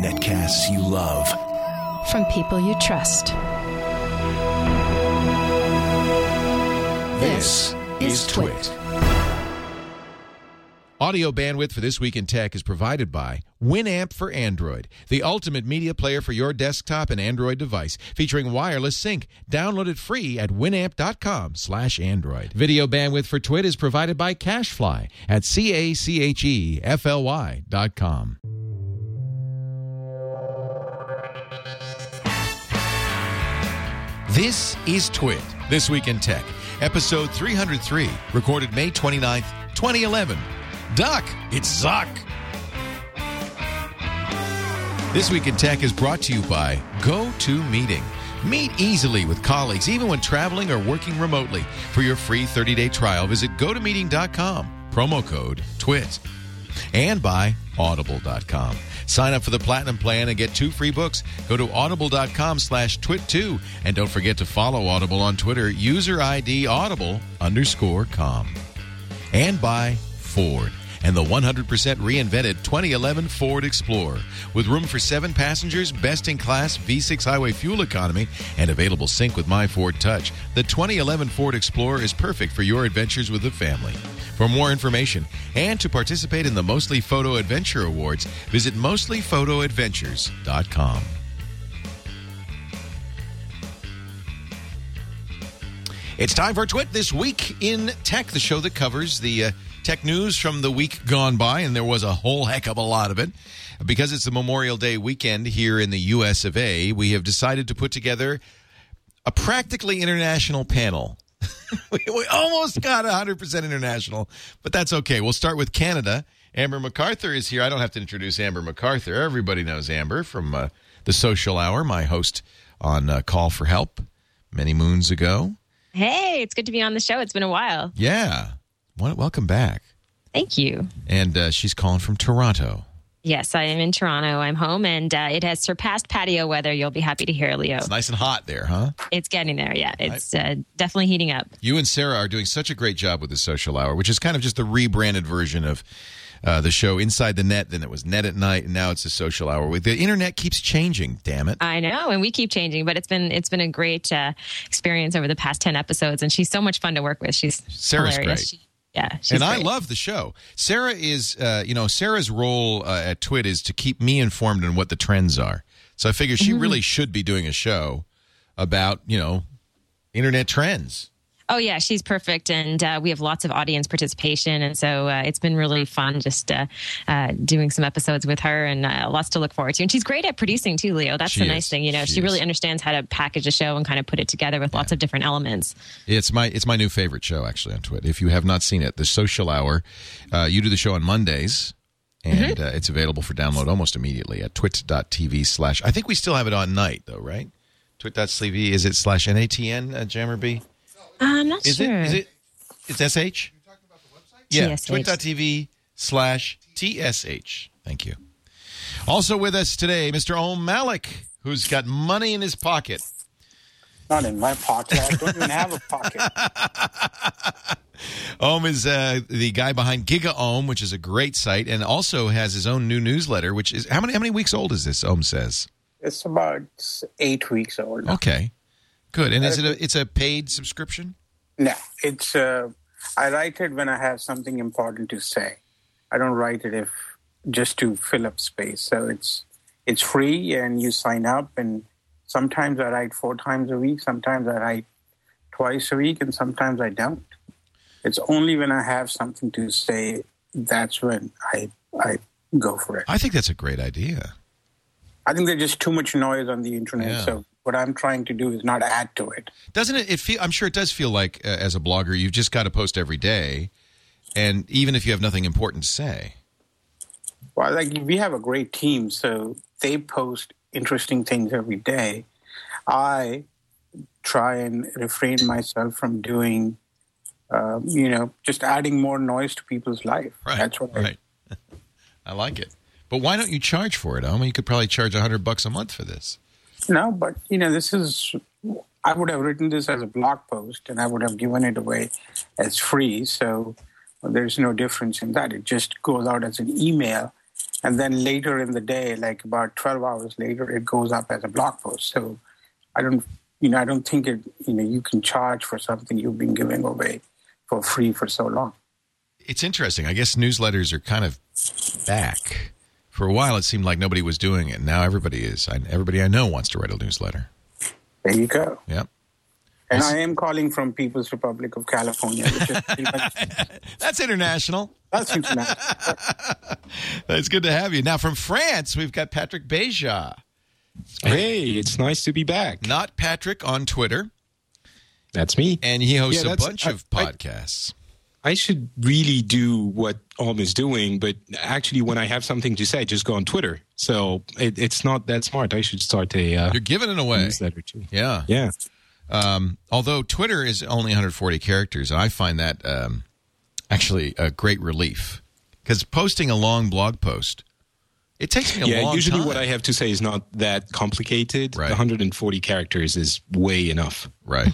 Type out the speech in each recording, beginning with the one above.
Netcasts you love. From people you trust. This is Twit. Audio bandwidth for This Week in Tech is provided by Winamp for Android, the ultimate media player for your desktop and Android device, featuring wireless sync. Download it free at winamp.com slash Android. Video bandwidth for Twit is provided by CacheFly at C-A-C-H-E-F-L-Y dot com. This is Twit, This Week in Tech, episode 303, recorded May 29th, 2011. Duck, it's Zuck. This Week in Tech is brought to you by GoToMeeting. Meet easily with colleagues, even when traveling or working remotely. For your free 30 day trial, visit gotomeeting.com, promo code TWIT. And by audible.com. Sign up for the platinum plan and get two free books. Go to audible.com slash twit2. And don't forget to follow Audible on Twitter, user ID audible underscore com. And by Ford and the 100% reinvented 2011 Ford Explorer. With room for seven passengers, best in class V6 highway fuel economy, and available sync with My Ford Touch, the 2011 Ford Explorer is perfect for your adventures with the family. For more information and to participate in the Mostly Photo Adventure Awards, visit mostlyphotoadventures.com. It's time for Twit This Week in Tech, the show that covers the uh, tech news from the week gone by, and there was a whole heck of a lot of it. Because it's the Memorial Day weekend here in the US of A, we have decided to put together a practically international panel. we, we almost got 100% international, but that's okay. We'll start with Canada. Amber MacArthur is here. I don't have to introduce Amber MacArthur. Everybody knows Amber from uh, The Social Hour, my host on uh, Call for Help many moons ago. Hey, it's good to be on the show. It's been a while. Yeah. Well, welcome back. Thank you. And uh, she's calling from Toronto. Yes, I am in Toronto. I'm home, and uh, it has surpassed patio weather. You'll be happy to hear, Leo. It's nice and hot there, huh? It's getting there. Yeah, it's uh, definitely heating up. You and Sarah are doing such a great job with the Social Hour, which is kind of just the rebranded version of uh, the show Inside the Net. Then it was Net at Night, and now it's the Social Hour. The internet keeps changing. Damn it! I know, and we keep changing, but it's been it's been a great uh, experience over the past ten episodes, and she's so much fun to work with. She's Sarah's hilarious. great. She- yeah, and I great. love the show. Sarah is, uh, you know, Sarah's role uh, at Twit is to keep me informed on what the trends are. So I figure Mm-hmm. she really should be doing a show about, you know, internet trends. Oh yeah, she's perfect, and uh, we have lots of audience participation, and so uh, it's been really fun just uh, uh, doing some episodes with her, and uh, lots to look forward to. And she's great at producing too, Leo. That's She the is. nice thing, you know. She She, really is. understands how to package a show and kind of put it together with lots of different elements. It's my it's my new favorite show actually on Twit. If you have not seen it, the Social Hour, uh, you do the show on Mondays, and Mm-hmm. uh, it's available for download almost immediately at twit.tv slash. I think we still have it on night though, right? Twit.tv is it slash natn uh, Jammer B? I'm not Is sure. it? Is it? It's sh. Yeah, TSH. twit.tv slash tsh. Thank you. Also with us today, Mr. Om Malik, who's got money in his pocket. Not in my pocket. I don't even have a pocket. Om is uh, the guy behind GigaOM, which is a great site, and also has his own new newsletter. Which is how many how many weeks old is this? Om Says. It's about eight weeks old. Okay, good. And is it a it's a paid subscription? No, it's. Uh, I write it when I have something important to say. I don't write it if just to fill up space. So it's it's free, and you sign up. And sometimes I write four times a week. Sometimes I write twice a week, and sometimes I don't. It's only when I have something to say that's when I I go for it. I think that's a great idea. I think there's just too much noise on the internet. Yeah. So what I'm trying to do is not add to it. Doesn't it? It feel. I'm sure it does feel like uh, as a blogger, you've just got to post every day, and even if you have nothing important to say. Well, like we have a great team, so they post interesting things every day. I try and refrain myself from doing, uh, you know, just adding more noise to people's life. Right. That's what I. I like it. But why don't you charge for it? I mean, you could probably charge a hundred bucks a month for this. No, but you know, this is. I would have written this as a blog post, and I would have given it away as free. So there's no difference in that. It just goes out as an email, and then later in the day, like about 12 hours later, it goes up as a blog post. So I don't, you know, I don't think it, you know, you can charge for something you've been giving away for free for so long. It's interesting. I guess newsletters are kind of back. For a while, it seemed like nobody was doing it. Now everybody is. I, everybody I know wants to write a newsletter. There you go. Yep. And I am calling from People's Republic of California. Which is That's international. That's international. It's good to have you. Now from France, we've got Patrick Beja. Hey, it's nice to be back. Not Patrick on Twitter, That's me. and he hosts Yeah, a bunch I- of I- podcasts. I should really do what Om is doing, but actually, when I have something to say, just go on Twitter. So it, it's not that smart. I should start a uh, You're giving it away. newsletter too. Yeah. Yeah. Um, although Twitter is only 140 characters, and I find that um, actually a great relief because posting a long blog post it takes me a yeah, long usually time. what I have to say is not that complicated. Right. 140 characters is way enough. Right.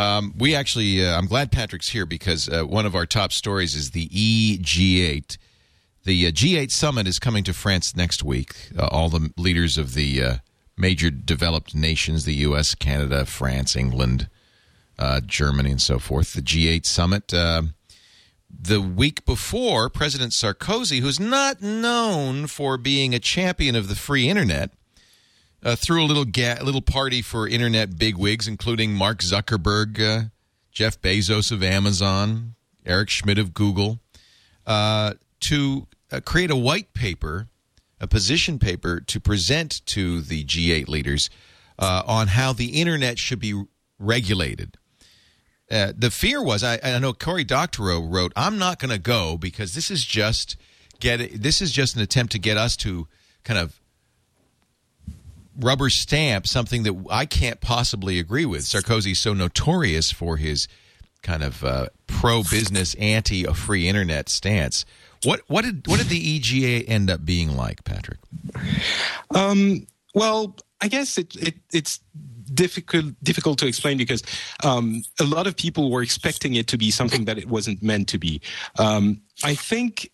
Um, we actually, uh, I'm glad Patrick's here because uh, one of our top stories is the EG8. The uh, G8 summit is coming to France next week. Uh, all the leaders of the uh, major developed nations the U.S., Canada, France, England, uh, Germany, and so forth. The G8 summit. The week before, President Sarkozy, who's not known for being a champion of the free internet, uh, threw a little ga- little party for internet bigwigs, including Mark Zuckerberg, uh, Jeff Bezos of Amazon, Eric Schmidt of Google, uh, to uh, create a white paper, a position paper to present to the G8 leaders uh, on how the internet should be regulated. Uh, the fear was, I, I know Cory Doctorow wrote, "I'm not going to go because this is just get this is just an attempt to get us to kind of rubber stamp something that I can't possibly agree with. Sarkozy's so notorious for his kind of uh, pro-business, anti-free internet stance. What what did what did the EG8 end up being like, Patrick? Um, well, I guess it, it it's difficult difficult to explain because um, a lot of people were expecting it to be something that it wasn't meant to be. Um, I think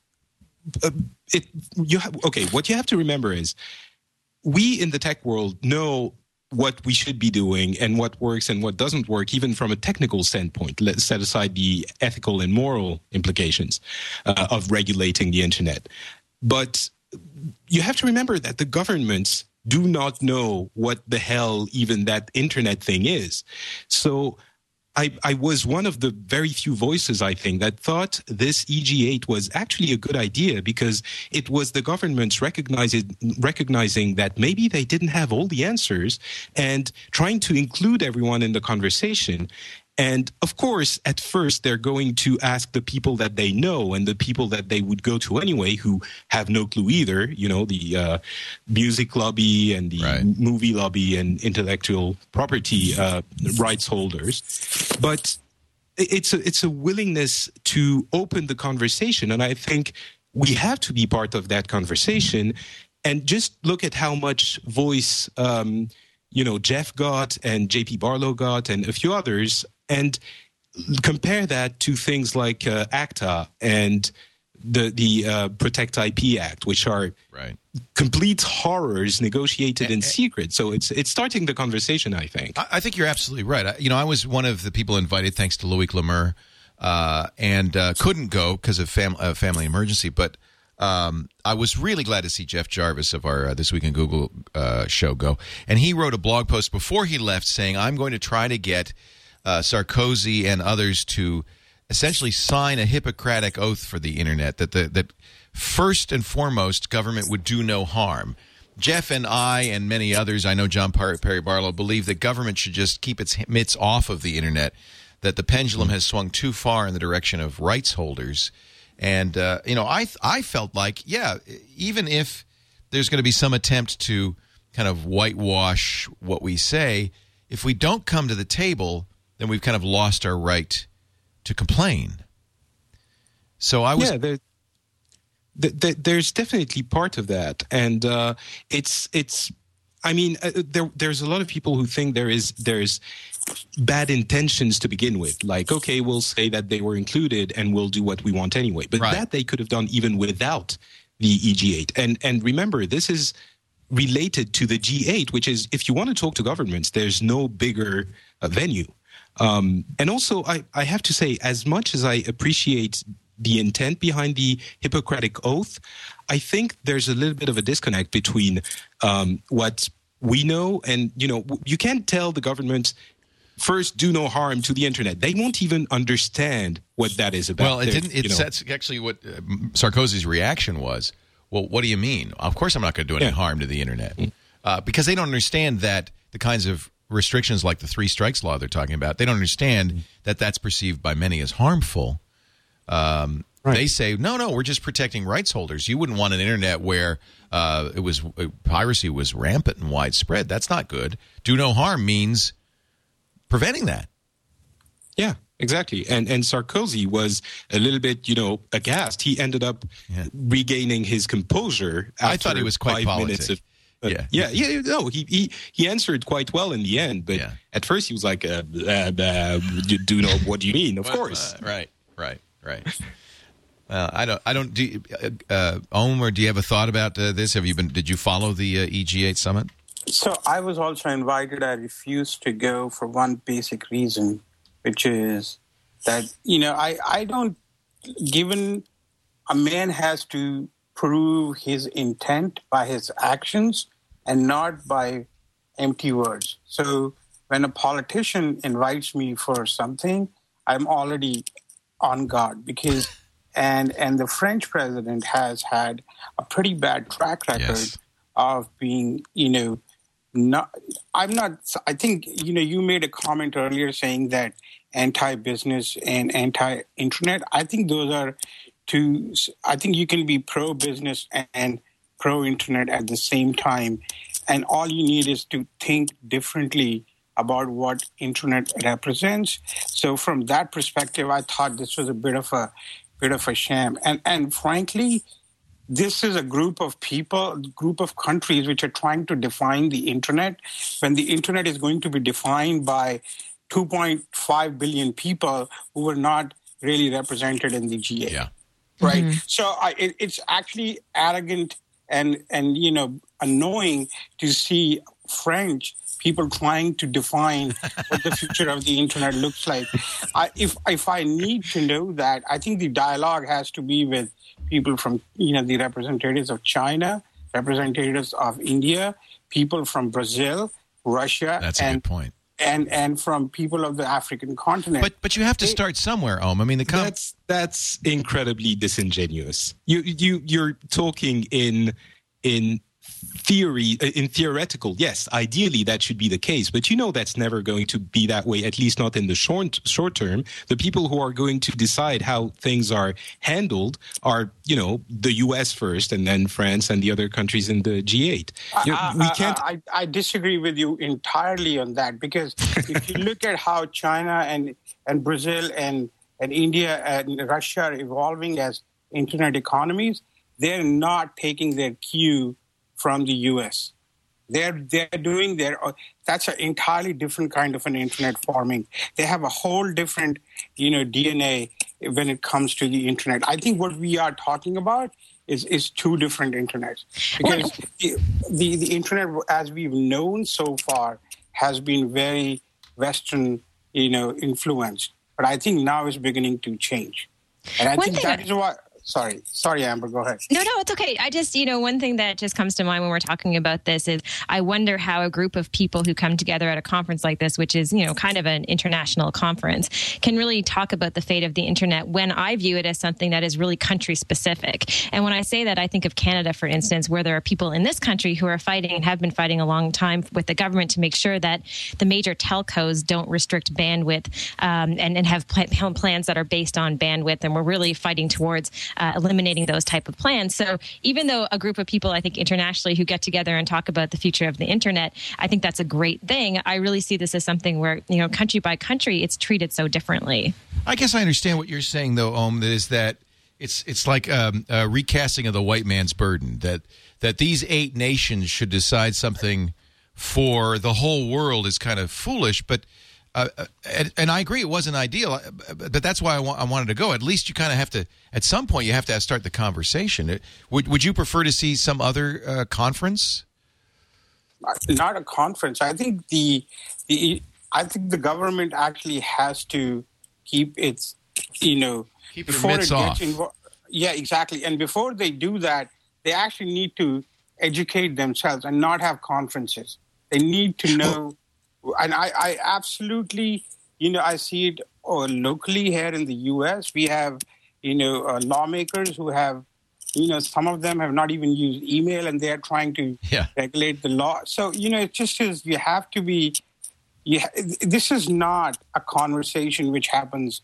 uh, it. You have, okay? What you have to remember is we in the tech world know what we should be doing and what works and what doesn't work, even from a technical standpoint. Let's set aside the ethical and moral implications uh, of regulating the internet. But you have to remember that the governments do not know what the hell even that internet thing is. So I, I was one of the very few voices, I think, that thought this EG8 was actually a good idea because it was the governments recognizing, recognizing that maybe they didn't have all the answers and trying to include everyone in the conversation. And of course, at first, they're going to ask the people that they know and the people that they would go to anyway who have no clue either, you know, the uh, music lobby and the Right. movie lobby and intellectual property uh, rights holders. But it's a, it's a willingness to open the conversation. And I think we have to be part of that conversation and just look at how much voice um, you know Jeff got and JP Barlow got and a few others and compare that to things like uh, ACTA and the the uh, Protect IP Act which are Right. complete horrors negotiated in secret so it's it's starting the conversation I think I, I think you're absolutely right. I, you know, I was one of the people invited, thanks to Louis Lemer, uh, and uh, couldn't go because of fam- uh, family emergency. But um, I was really glad to see Jeff Jarvis of our uh, This Week in Google uh, show go, and he wrote a blog post before he left saying, "I'm going to try to get uh, Sarkozy and others to." essentially sign a Hippocratic oath for the internet that the that first and foremost government would do no harm. Jeff and I and many others, I know John Perry Barlow, believe that government should just keep its mitts off of the internet. That the pendulum has swung too far in the direction of rights holders, and uh, you know, I I felt like yeah, even if there's going to be some attempt to kind of whitewash what we say, if we don't come to the table, then we've kind of lost our right to complain. So I was yeah, there, th- th- there's definitely part of that, and uh, it's it's. I mean, uh, there there's a lot of people who think there is there's bad intentions to begin with. Like, okay, we'll say that they were included, and we'll do what we want anyway. But Right. that they could have done even without the EG8. And and remember, this is related to the G8, which is if you want to talk to governments, there's no bigger uh, venue. Um, and also, I, I have to say, as much as I appreciate the intent behind the Hippocratic Oath, I think there's a little bit of a disconnect between um, what we know and, you know, you can't tell the government first do no harm to the internet. They won't even understand what that is about. Well, it They're- didn't. It you know, that's actually what uh, Sarkozy's reaction was. Well, what do you mean? Of course, I'm not going to do any Yeah. harm to the internet uh, because they don't understand that the kinds of restrictions like the three strikes law they're talking about. They don't understand that that's perceived by many as harmful. Um, Right. They say, no, no, we're just protecting rights holders. You wouldn't want an internet where uh, it was uh, piracy was rampant and widespread. That's not good. Do no harm means preventing that. Yeah, exactly. And and Sarkozy was a little bit, you know, aghast. He ended up Yeah. regaining his composure. I thought he was quite five minutes politic. of. Yeah. yeah, yeah, No, he, he he answered quite well in the end, but Yeah. at first he was like, uh, uh, uh, "You do know what do you mean?" Of Well, course. uh, right, right, right. Well, I don't. I don't. Do you, uh, uh, Om, or do you have a thought about uh, this? Have you been? Did you follow the uh, EG8 summit? So I was also invited. I refused to go for one basic reason, which is that you know I I don't. Given a man has to prove his intent by his actions and not by empty words. So when a politician invites me for something, I'm already on guard because and and the French president has had a pretty bad track record Yes. of being, you know, not I'm not I think you know you made a comment earlier saying that anti-business and anti-internet. I think those are two I think you can be pro-business and pro-internet at the same time and all you need is to think differently about what internet represents. So from that perspective I thought this was a bit of a bit of a sham. And and frankly, this is a group of people, group of countries which are trying to define the internet when the internet is going to be defined by 2.5 billion people who were not really represented in the G8 Yeah. Right. Mm-hmm. So I, it, it's actually arrogant and and you know annoying to see french people trying to define what the future of the internet looks like. I, if if i need to know that i think the dialogue has to be with people from you know the representatives of china representatives of india people from brazil russia That's a and good point. And and from people of the african continent But but you have to start somewhere, Om. I mean, the com- That's that's incredibly disingenuous. You you you're talking in in theory uh, in theoretical yes ideally that should be the case. But you know that's never going to be that way at least not in the short short term. The people who are going to decide how things are handled are you know the US first and then France and the other countries in the G8 You're- I- we can't I, I disagree with you entirely on that because if you look at how China and and Brazil and and India and Russia are evolving as internet economies, they're not taking their cue from the U.S. They're they're doing their uh, that's an entirely different kind of an internet forming. They have a whole different you know DNA when it comes to the internet. I think what we are talking about is is two different internets because the, the the internet as we've known so far has been very Western you know influenced, but I think now it's beginning to change, and I One think that is why. Sorry, sorry, Amber. Go ahead. No, no, it's okay. I just, you know, one thing that just comes to mind when we're talking about this is I wonder how a group of people who come together at a conference like this, which is, you know, kind of an international conference, can really talk about the fate of the internet when I view it as something that is really country specific. And when I say that, I think of Canada, for instance, where there are people in this country who are fighting and have been fighting a long time with the government to make sure that the major telcos don't restrict bandwidth um, and, and have pl- plans that are based on bandwidth. And we're really fighting towards uh, eliminating those type of plans. So even though a group of people, I think internationally, who get together and talk about the future of the internet, I think that's a great thing. I really see this as something where you know, country by country, it's treated so differently. I guess I understand what you're saying, though, Om. That is that it's it's like um, a recasting of the white man's burden. That that these eight nations should decide something for the whole world is kind of foolish. But uh, and, and, I agree, it wasn't ideal, uh, but that's why I, wa- I wanted to go. At least you kind of have to, at some point, you have to start the conversation. Would Would you prefer to see some other uh, conference? Not a conference. I think the, the I think the government actually has to keep its, you know, keep before it off. Invo- yeah, exactly. And before they do that, they actually need to educate themselves and not have conferences. They need to know and I, I absolutely, you know, I see it uh, locally here in the U.S. We have, you know, uh, lawmakers who have, you know, some of them have not even used email, and they are trying to yeah. regulate the law. So, you know, it just is you have to be. You ha- this is not a conversation which happens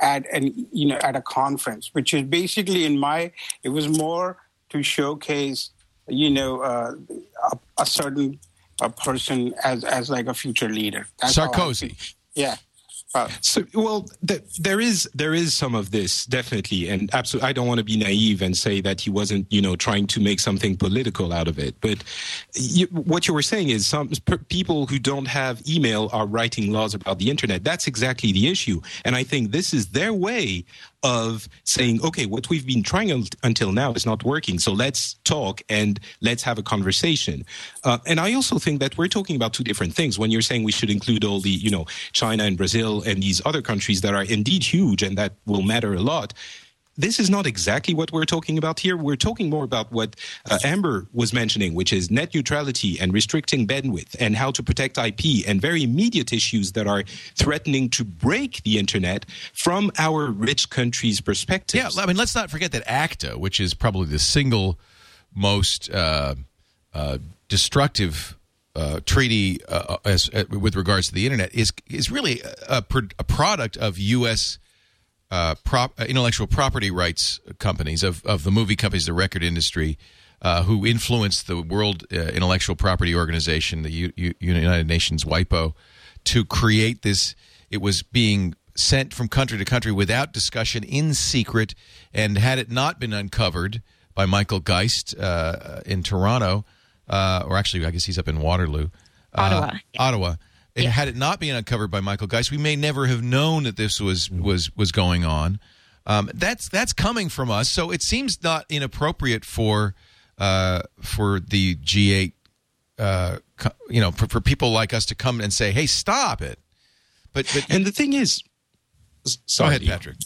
at an you know at a conference, which is basically in my. It was more to showcase, you know, uh, a, a certain a person as as like a future leader. That's Sarkozy. Yeah. Uh, so, well, th- there is there is some of this definitely, and absolutely. I don't want to be naive and say that he wasn't, you know, trying to make something political out of it. But you, what you were saying is some people who don't have email are writing laws about the internet. That's exactly the issue, and I think this is their way of saying, okay, what we've been trying until now is not working. So let's talk and let's have a conversation. Uh, and I also think that we're talking about two different things. When you're saying we should include all the, you know, China and Brazil and these other countries that are indeed huge and that will matter a lot, this is not exactly what we're talking about here. We're talking more about what uh, Amber was mentioning, which is net neutrality and restricting bandwidth and how to protect IP and very immediate issues that are threatening to break the internet from our rich countries' perspective. Yeah, I mean, let's not forget that ACTA, which is probably the single most uh, uh, destructive uh, treaty uh, as, uh, with regards to the internet is is really a, a product of U.S uh, prop, uh, intellectual property rights companies of, of the movie companies, the record industry, uh, who influenced the World uh, Intellectual Property Organization, the U- U- United Nations WIPO, to create this. It was being sent from country to country without discussion in secret, and had it not been uncovered by Michael Geist uh, in Toronto, uh, or actually, I guess he's up in Waterloo, Ottawa, Ottawa and yeah. had it not been uncovered by Michael Geist, we may never have known that this was was was going on. Um, that's that's coming from us, so it seems not inappropriate for uh, for the G8, uh, you know, for, for people like us to come and say, "Hey, stop it." But but and the thing is, sorry, go ahead, Patrick.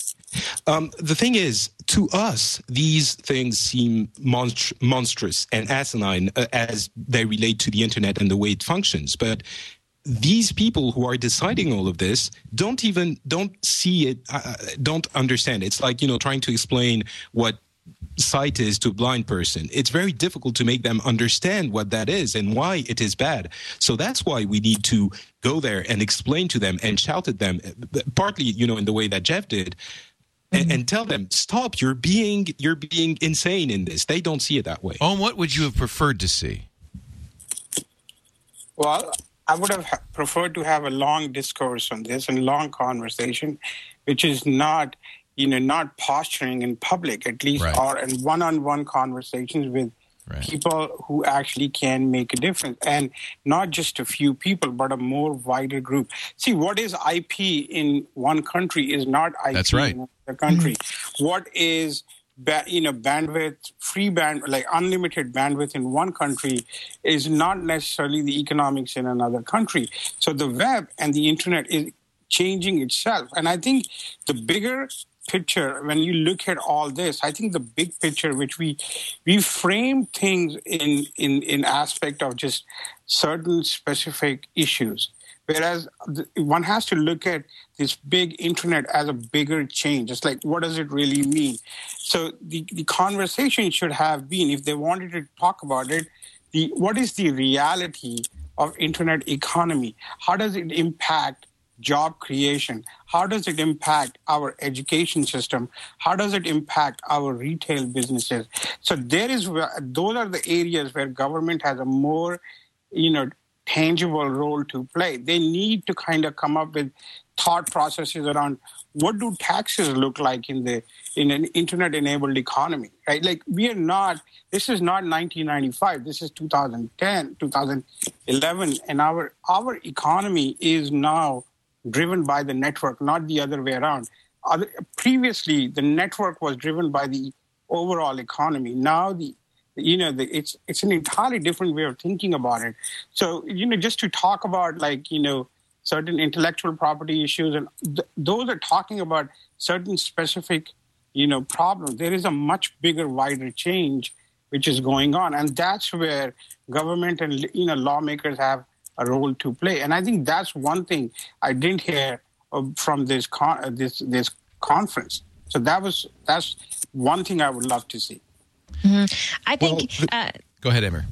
Um, the thing is, to us, these things seem monstr- monstrous and asinine uh, as they relate to the internet and the way it functions. But these people who are deciding all of this don't even don't see it uh, uh, don't understand. It's like you know trying to explain what sight is to a blind person. It's very difficult to make them understand what that is and why it is bad. So that's why we need to go there and explain to them and shout at them partly you know in the way that jeff did and, mm-hmm. and, tell them stop you're being you're being insane in this. They don't see it that way. Oh what would you have preferred to see? Well I would have preferred to have a long discourse on this and long conversation, which is not, you know, not posturing in public, at least, right. or in one-on-one conversations with right. people who actually can make a difference, and not just a few people, but a more wider group. See, what is IP in one country is not IP That's right. in another country. Mm-hmm. What is ba- you know bandwidth free band like unlimited bandwidth in one country is not necessarily the economics in another country. So the web and the internet is changing itself. And i think the bigger picture when you look at all this i think the big picture which we we frame things in in in aspect of just certain specific issues Whereas one has to look at this big internet as a bigger change. It's like, what does it really mean? So the, the conversation should have been, if they wanted to talk about it, the what is the reality of internet economy? How does it impact job creation? How does it impact our education system? How does it impact our retail businesses? So there is uh, those are the areas where government has a more you know tangible role to play. They need to kind of come up with thought processes around what do taxes look like in the in an internet enabled economy right like we are not this is not 1995 this is 2010 2011 and our our economy is now driven by the network, not the other way around. Other, previously, the network was driven by the overall economy. Now, the you know, the, it's it's an entirely different way of thinking about it. So, you know, just to talk about like you know certain intellectual property issues, and th- those are talking about certain specific you know problems. There is a much bigger, wider change which is going on, and that's where government and you know lawmakers have a role to play. And I think that's one thing I didn't hear uh, from this con- uh, this this conference. So that was that's one thing I would love to see. Mm-hmm. I think. Well, uh, go ahead, Amber.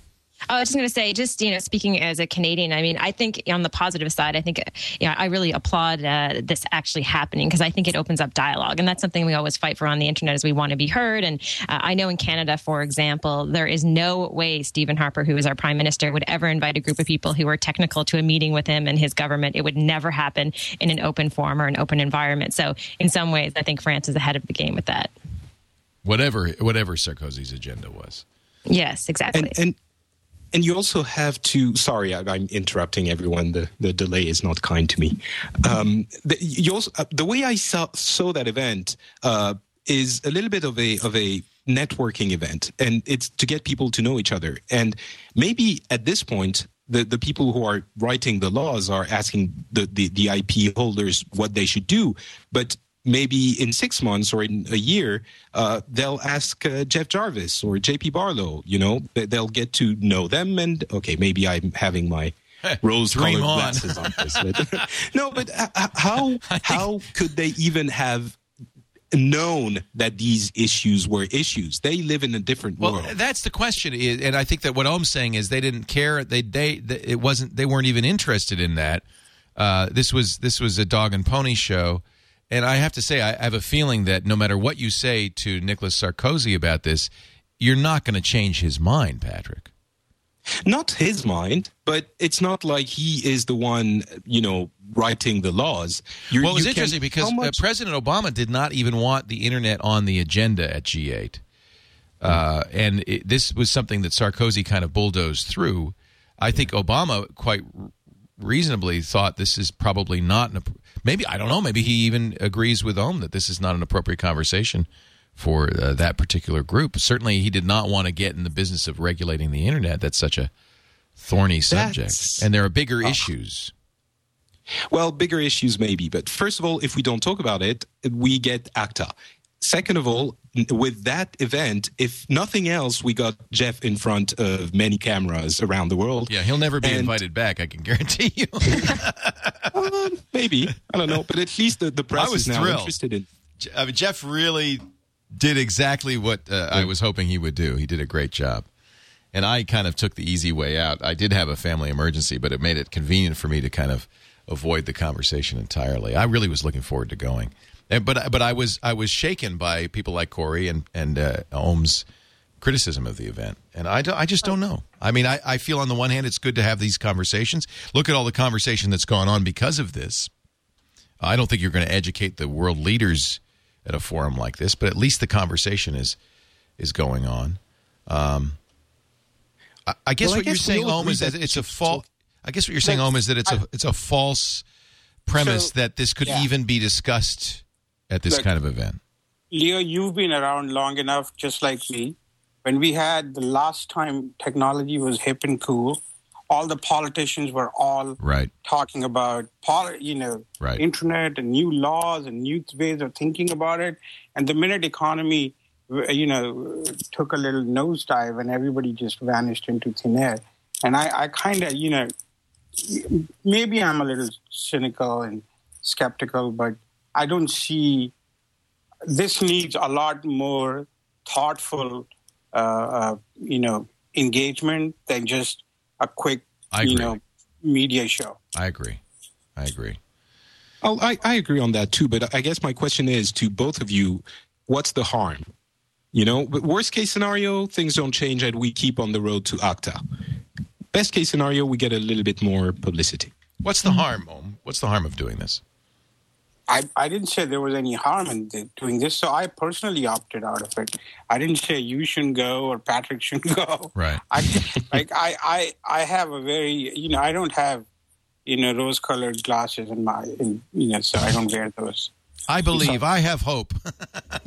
I was just going to say, just you know, speaking as a Canadian, I mean, I think on the positive side, I think, you know, I really applaud uh, this actually happening because I think it opens up dialogue, and that's something we always fight for on the internet is we want to be heard. And uh, I know in Canada, for example, there is no way Stephen Harper, who is our prime minister, would ever invite a group of people who are technical to a meeting with him and his government. It would never happen in an open forum or an open environment. So, in some ways, I think France is ahead of the game with that. Whatever, whatever Sarkozy's agenda was. Yes, exactly. And, and and you also have to sorry I, am interrupting everyone. The, the delay is not kind to me. Um, the, you also, uh, the way i saw, saw that event uh, is a little bit of a of a networking event. And it's to get people to know each other. And maybe at this point the, the people who are writing the laws are asking the, the, the ip holders what they should do. But maybe in six months or in a year, uh, they'll ask uh, Jeff Jarvis or JP Barlow. You know, they'll get to know them. And okay, maybe I'm having my rose-colored glasses on this. But, no, but uh, how how could they even have known that these issues were issues. They live in a different well, world. that's the question, and I think that what Om's saying is they didn't care. They they, they it wasn't. They weren't even interested in that. Uh, this was this was a dog and pony show. And I have to say, I have a feeling that no matter what you say to Nicolas Sarkozy about this, you're not going to change his mind, Patrick. Not his mind, but it's not like he is the one, you know, writing the laws. You're, well, it was interesting because uh, President Obama did not even want the internet on the agenda at G8. Uh, and it, this was something that Sarkozy kind of bulldozed through. I think Obama quite reasonably thought this is probably not an maybe I don't know. Maybe he even agrees with Om that this is not an appropriate conversation for uh, that particular group. Certainly, he did not want to get in the business of regulating the internet. That's such a thorny subject, That's, and there are bigger uh, issues. Well, bigger issues maybe, but first of all, if we don't talk about it, we get ACTA. Second of all, with that event, if nothing else, we got Jeff in front of many cameras around the world. Yeah, he'll never be and, invited back. I can guarantee you. uh, maybe I don't know, but at least the, the press is now thrilled. interested in. I mean, Jeff really did exactly what uh, I was hoping he would do. He did a great job. And I kind of took the easy way out. I did have a family emergency, but it made it convenient for me to kind of avoid the conversation entirely. I really was looking forward to going. And, but but I was I was shaken by people like Cory and and uh, Om's criticism of the event, and I, I just don't know. I mean, I, I feel on the one hand it's good to have these conversations. Look at all the conversation that's gone on because of this. I don't think you're going to educate the world leaders at a forum like this, but at least the conversation is is going on. Um, I, I guess well, what I guess you're saying, Om, is that it's a false. I guess what you're saying, Om, is that it's a it's a false premise so, that this could yeah. even be discussed at this Look, kind of event? Leo, you've been around long enough, just like me. When we had the last time technology was hip and cool, all the politicians were all right. talking about, you know, right. internet and new laws and new ways of thinking about it. And the minute economy, uh, you know, took a little nosedive and everybody just vanished into thin air. And I, I kind of, you know, maybe I'm a little cynical and skeptical, but I don't see this needs a lot more thoughtful, uh, uh, you know, engagement than just a quick, you know, media show. I agree. I agree. Oh, I, I agree on that too. But I guess my question is to both of you: What's the harm? You know, worst case scenario, things don't change and we keep on the road to ACTA. Best case scenario, we get a little bit more publicity. What's the harm, Om? What's the harm of doing this? I, I didn't say there was any harm in doing this, so I personally opted out of it. I didn't say you shouldn't go or Patrick shouldn't go. Right. I like I, I I have a very you know I don't have you know, rose-colored glasses in my, in, you know, so I don't wear those. I believe. I have hope.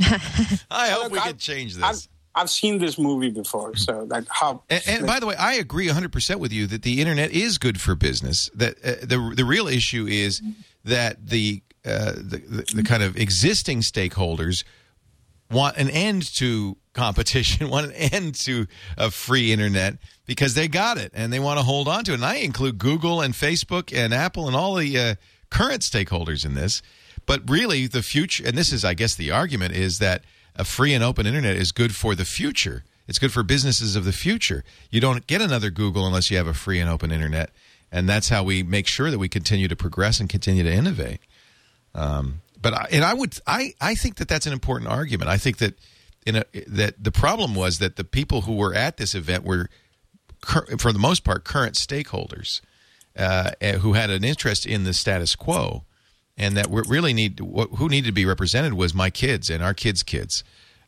I hope Look, we I- can change I've, this. I've seen this movie before, so that how. And, and by the way, I agree 100% with you that the internet is good for business. That uh, the the real issue is that the, uh, the the the kind of existing stakeholders want an end to competition, want an end to a free internet because they got it and they want to hold on to it. And I include Google and Facebook and Apple and all the uh, current stakeholders in this. But really, the future, and this is, I guess, the argument is that a free and open internet is good for the future. It's good for businesses of the future. You don't get another Google unless you have a free and open internet. And that's how we make sure that we continue to progress and continue to innovate. Um, but I, and I would I, I think that that's an important argument. I think that in a, that the problem was that the people who were at this event were for the most part current stakeholders uh, eh, who had an interest in the status quo, and that we really need what, who needed to be represented was my kids and our kids' kids,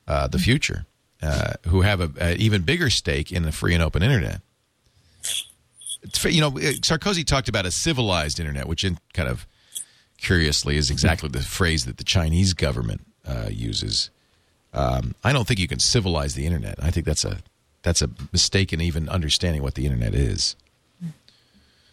uh, the future, uh, who have a, a even bigger stake in the free and open internet. You know, eh, Sarkozy talked about a civilized internet, which in kind of curiously is exactly the phrase that the Chinese government uh, uses. Um, I don't think you can civilize the internet. I think that's a that's a mistake in even understanding what the internet is.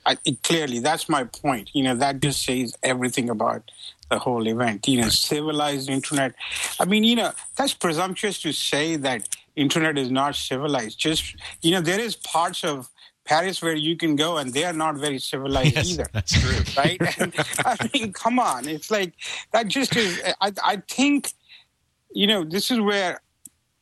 I, it, clearly, that's my point. You know, that just says everything about the whole event. You know, civilized internet. I mean, you know, that's presumptuous to say that internet is not civilized. Just you know, there is parts of Paris where you can go and they are not very civilized Yes, either. that's true. right? And, I mean, come on. It's like that just is. I, I think, you know, this is where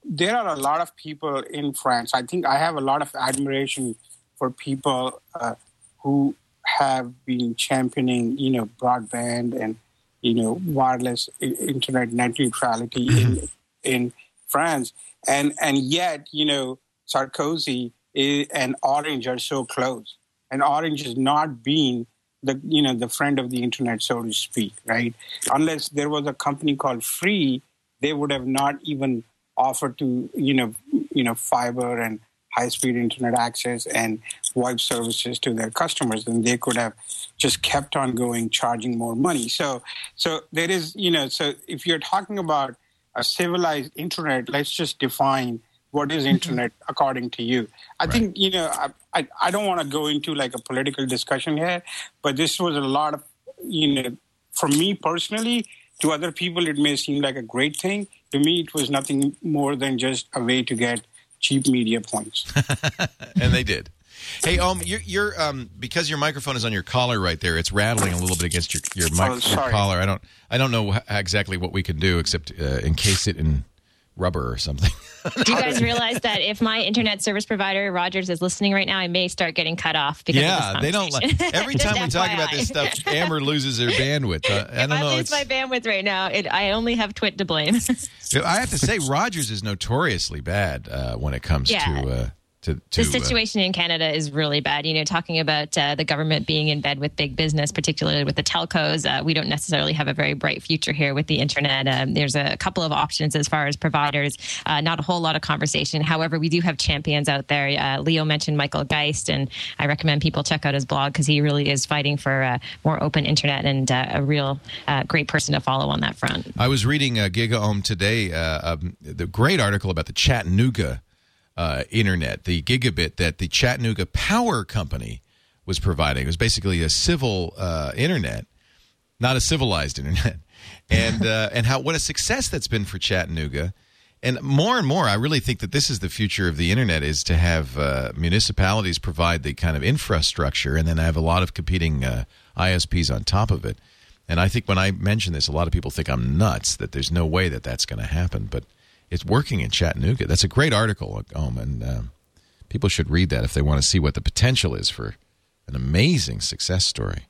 there are a lot of people in France. I think I have a lot of admiration for people uh, who have been championing, you know, broadband and, you know, wireless internet net neutrality in, in France. And, and yet, you know, Sarkozy i- and Orange are so close. And Orange has not been the you know the friend of the internet, so to speak, right? Unless there was a company called Free, they would have not even offered to you know you know fiber and high speed internet access and VoIP services to their customers, and they could have just kept on going, charging more money. So so there is you know so if you're talking about a civilized internet, let's just define what is internet according to you. I think you know I I, I don't want to go into like a political discussion here, but this was a lot of you know for me personally. To other people, it may seem like a great thing. To me, it was nothing more than just a way to get cheap media points. and they did. Hey, um, you're, you're um, because your microphone is on your collar right there. It's rattling a little bit against your your, mic- Oh, your collar. I don't I don't know wh- exactly what we can do except uh, encase it in rubber or something. Do you guys realize that if my internet service provider Rogers is listening right now, I may start getting cut off because yeah, they don't like every time we talk about this stuff. Amber loses her bandwidth. Uh, I If don't I know. lose my bandwidth right now, it, I only have Twit to blame. I have to say, Rogers is notoriously bad uh, when it comes Yeah. to uh, to, to the situation in Canada is really bad. You know, talking about uh, the government being in bed with big business, particularly with the telcos, uh, we don't necessarily have a very bright future here with the internet. Um, there's a couple of options as far as providers, uh, not a whole lot of conversation. However, we do have champions out there. Uh, Leo mentioned Michael Geist, and I recommend people check out his blog because he really is fighting for uh, more open internet and uh, a real uh, great person to follow on that front. I was reading uh, GigaOM today, uh, um, the great article about the Chattanooga uh, internet, the gigabit that the Chattanooga Power Company was providing. It was basically a civil uh, internet, not a civilized internet, and uh, and how what a success that's been for Chattanooga. And more and more, I really think that this is the future of the internet: is to have uh, municipalities provide the kind of infrastructure, and then have a lot of competing uh, ISPs on top of it. And I think when I mention this, a lot of people think I'm nuts that there's no way that that's going to happen. But it's working in Chattanooga. That's a great article, um, and um, people should read that if they want to see what the potential is for an amazing success story.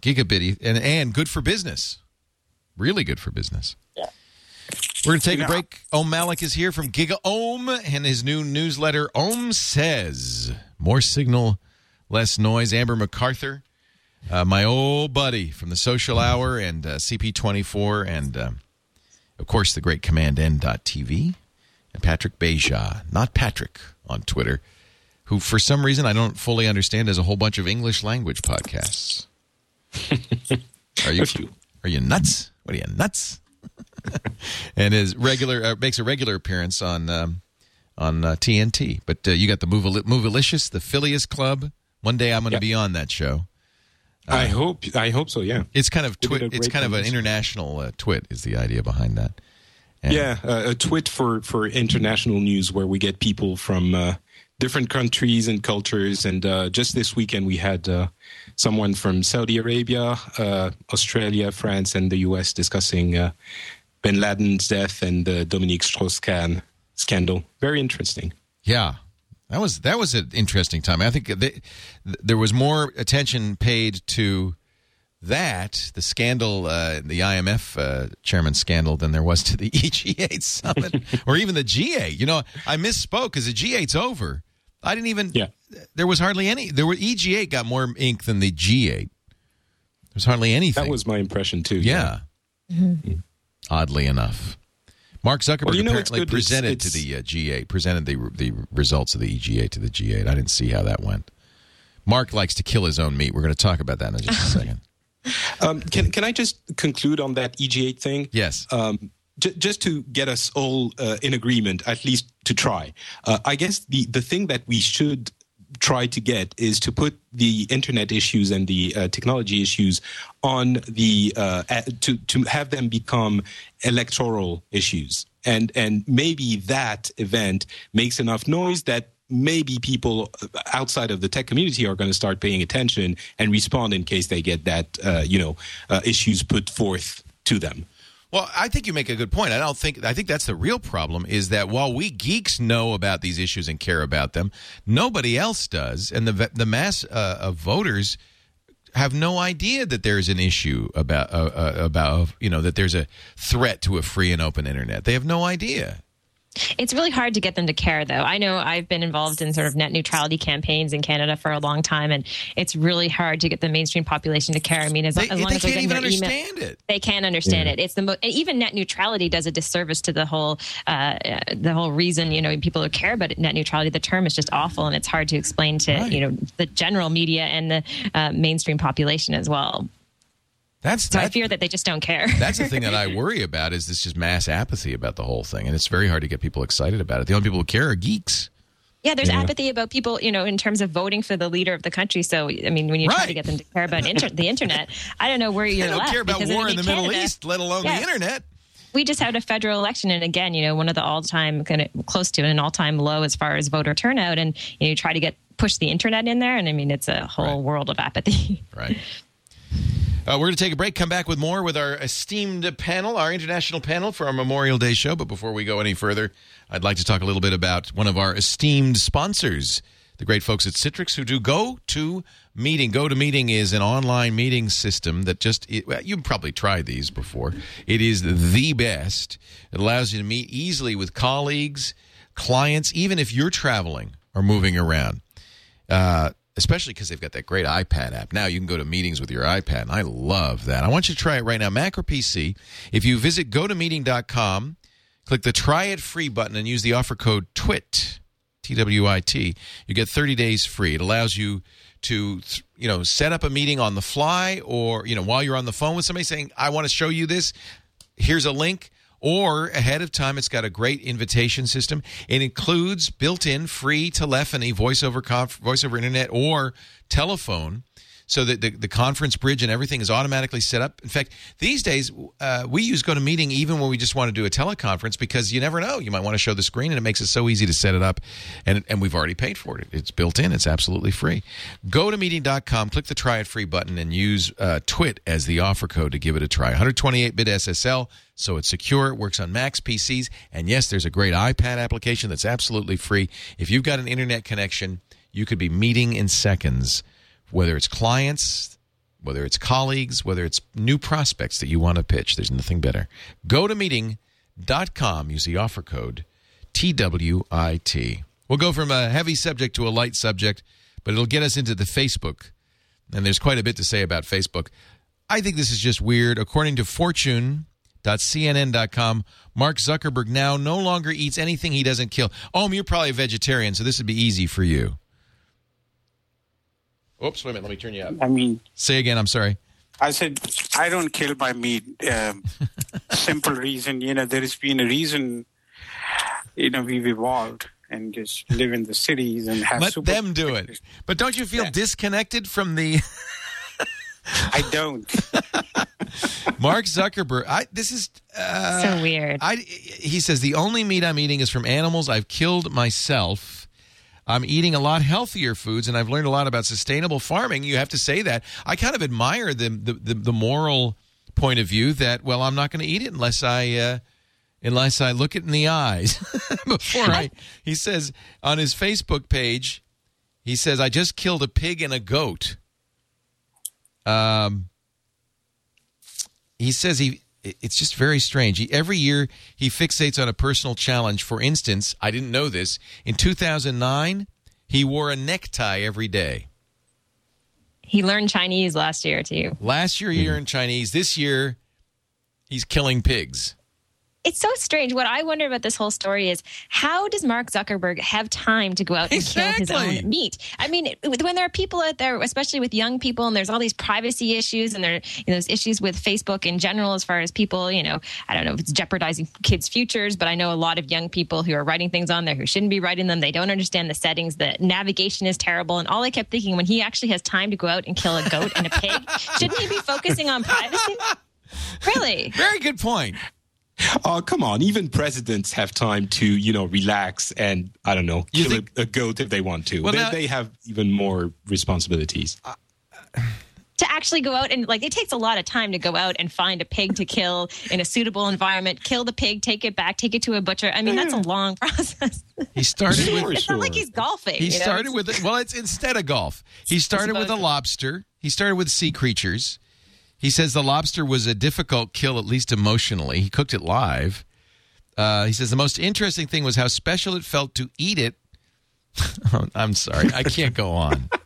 Gigabit and and good for business, really good for business. We're going to take a break. Om Malik is here from GigaOM and his new newsletter, Om Says. More signal, less noise. Amber MacArthur, uh, my old buddy from the Social Hour and uh, CP24, and um, of course, the great CommandN.tv, and Patrick Beja, not Patrick on Twitter, who for some reason I don't fully understand has a whole bunch of English language podcasts. are you are you nuts? What are you nuts? and is regular uh, makes a regular appearance on um, on uh, TNT. But uh, you got the Movilicious, the Phileas Club. One day I'm going to Yep. be on that show. I hope. I hope so. Yeah. It's kind of twit. It's kind of an international uh, twit. Is the idea behind that? And- Yeah, uh, a twit for for international news where we get people from uh, different countries and cultures. And uh, just this weekend, we had uh, someone from Saudi Arabia, uh, Australia, France, and the U.S. discussing uh, Bin Laden's death and the Dominique Strauss-Kahn scandal. Very interesting. Yeah, that was that was an interesting time. I think they, th- there was more attention paid to that, the scandal, uh, the IMF uh, chairman scandal, than there was to the E G8 summit or even the G8. You know, I misspoke because the G8's over. I didn't even. Yeah. There was hardly any. There were EG8 got more ink than the G8. There's hardly anything. That was my impression too. yeah. Oddly enough. Mark Zuckerberg Well, you know, apparently good. It's- presented it's- to the uh, G8, presented the the results of the EG8 to the G8. I didn't see how that went. Mark likes to kill his own meat. We're going to talk about that in just a second. Um, can can I just conclude on that EG8 thing? Yes. um, j- just to get us all uh, in agreement, at least to try. Uh, I guess the, the thing that we should try to get is to put the internet issues and the uh, technology issues on the uh, to to have them become electoral issues, and and maybe that event makes enough noise that maybe people outside of the tech community are going to start paying attention and respond in case they get that uh, you know uh, issues put forth to them. Well, I think you make a good point. I don't think I think that's the real problem is that while we geeks know about these issues and care about them, nobody else does, and the the mass uh, of voters have no idea that there's an issue about uh, uh, about you know that there's a threat to a free and open internet. They have no idea. It's really hard to get them to care, though. I know I've been involved in sort of net neutrality campaigns in Canada for a long time, and it's really hard to get the mainstream population to care. I mean, as, They, as long they as they're can't even their email- understand it. they can't understand it. It's the mo- even net neutrality does a disservice to the whole uh, the whole reason you know people who care about net neutrality. The term is just awful, and it's hard to explain to Right. you know the general media and the uh, mainstream population as well. That's So I fear that they just don't care. that's the thing that I worry about is this just mass apathy about the whole thing, and it's very hard to get people excited about it. The only people who care are geeks. Yeah, there's apathy about people, you know, in terms of voting for the leader of the country. So, I mean, when you try to get them to care about inter- the internet, I don't know where you're They don't left. care about because, I war in the Middle East, let alone Yeah. the internet. we just had a federal election, and again, you know, one of the all-time kind of close to an all-time low as far as voter turnout, and you, know, you try to get push the internet in there, and I mean, it's a whole Right. world of apathy. Right. Uh, we're going to take a break, come back with more with our esteemed panel, our international panel for our Memorial Day show. But before we go any further, I'd like to talk a little bit about one of our esteemed sponsors, the great folks at Citrix who do Go to Meeting. GoToMeeting is an online meeting system that just, you've probably tried these before. It is the best. It allows you to meet easily with colleagues, clients, even if you're traveling or moving around uh, especially because they've got that great iPad app. Now you can go to meetings with your iPad, and I love that. I want you to try it right now, Mac or PC. If you visit gotomeeting.com, click the try it free button and use the offer code TWIT, T W I T, you get 30 days free. It allows you to you know set up a meeting on the fly or you know while you're on the phone with somebody saying I want to show you this here's a link or ahead of time it's got a great invitation system. It includes built-in free telephony voice over conf- internet or telephone so that the, the conference bridge and everything is automatically set up. In fact these days uh, we use GoToMeeting even when we just want to do a teleconference because you never know. You might want to show the screen and it makes it so easy to set it up. And, and we've already paid for it. It's built in. It's absolutely free. Go to meeting.com click the try it free button and use uh, twit as the offer code to give it a try. 128-bit ssl so it's secure it works on macs pcs and yes there's a great ipad application that's absolutely free. If you've got an internet connection you could be meeting in seconds whether it's clients whether it's colleagues whether it's new prospects that you want to pitch there's nothing better go to meeting.com use the offer code twit we'll go from a heavy subject to a light subject but it'll get us into the facebook and there's quite a bit to say about Facebook. I think this is just weird. According to Fortune.cnn.com, Mark Zuckerberg now no longer eats anything he doesn't kill. Oh, you're probably a vegetarian, so this would be easy for you. Oops, wait a minute. Let me turn you up. I mean, Say again. I'm sorry. I said I don't kill my meat. Um, simple reason, you know, there has been a reason. You know, we've evolved and just live in the cities and have. Let super- them do it. But don't you feel Yeah. disconnected from the I don't. Mark Zuckerberg? I this is uh, so weird. I he says the only meat I'm eating is from animals I've killed myself. I'm eating a lot healthier foods, and I've learned a lot about sustainable farming. You have to say that. I kind of admire the the, the, the moral point of view that well, I'm not going to eat it unless I uh, unless I look it in the eyes before I. He says on his Facebook page, he says I just killed a pig and a goat. Um, he says he it's just very strange. He, every year he fixates on a personal challenge. For instance, I didn't know this. In 2009, he wore a necktie every day. he learned Chinese last year too. Last year, he hmm. learned Chinese. This year, he's killing pigs. It's so strange. What I wonder about this whole story is how does Mark Zuckerberg have time to go out and kill his own meat? I mean, when there are people out there, especially with young people, and there's all these privacy issues, and there, you know, there's issues with Facebook in general, as far as people, you know, I don't know if it's jeopardizing kids' futures, but I know a lot of young people who are writing things on there who shouldn't be writing them. They don't understand the settings. The navigation is terrible, and all I kept thinking when he actually has time to go out and kill a goat and a pig, shouldn't he be focusing on privacy? Really? Very good point. Oh, come on. Even presidents have time to, you know, relax and, I don't know, You kill think- a, a goat if they want to. Well, they, now- they have even more responsibilities. Uh, to actually go out and like it takes a lot of time to go out and find a pig to kill in a suitable environment kill the pig take it back take it to a butcher i mean that's a long process He started with Sure, it's not like he's golfing He you know? started with well, it's instead of golf. He started with a lobster. He started with sea creatures. He says the lobster was a difficult kill, at least emotionally. He cooked it live. Uh, he says the most interesting thing was how special it felt to eat it. I'm sorry, I can't go on.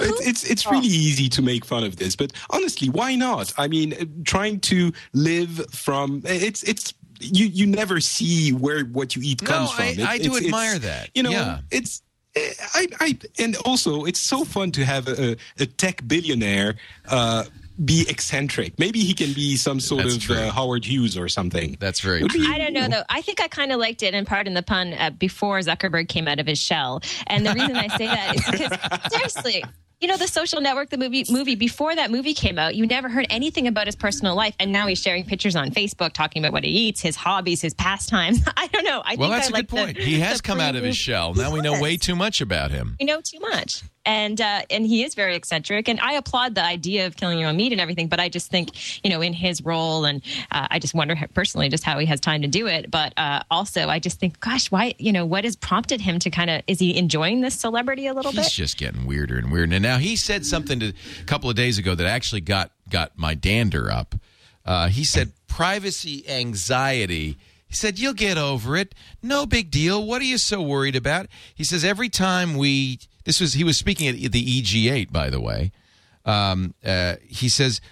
It's, it's it's really easy to make fun of this, but honestly, why not? I mean, uh, trying to live from it's it's you you never see where what you eat No, comes from. I- It- I do it's- admire it's- that. You know, Yeah. it's. eh, I, I and also it's so fun to have a, a tech billionaire uh, be eccentric. Maybe he can be some sort That's of uh, Howard Hughes or something. That's very Would true. be- I don't know though. I think I kind of liked it, and pardon the pun, uh, before Zuckerberg came out of his shell. And the reason I say that is because seriously, you know, the Social Network, the movie, movie before that movie came out, you never heard anything about his personal life, and now he's sharing pictures on Facebook, talking about what he eats, his hobbies, his pastimes. I don't know. I Well, think that's I a like good point. The, he has the come out of his shell. Now we know way too much about him. we know too much and uh, and he is very eccentric and i applaud the idea of killing your own meat and everything but i just think you know in his role and uh, i just wonder personally just how he has time to do it but uh, also i just think gosh why you know what has prompted him to kind of is he enjoying this celebrity a little He's bit He's just getting weirder and weirder. And now he said something to, a couple of days ago that actually got got my dander up. Uh, he said privacy anxiety. He said you'll get over it. No big deal. What are you so worried about? He says every time we this was he was speaking at the EG8 by the way. Um, uh, he says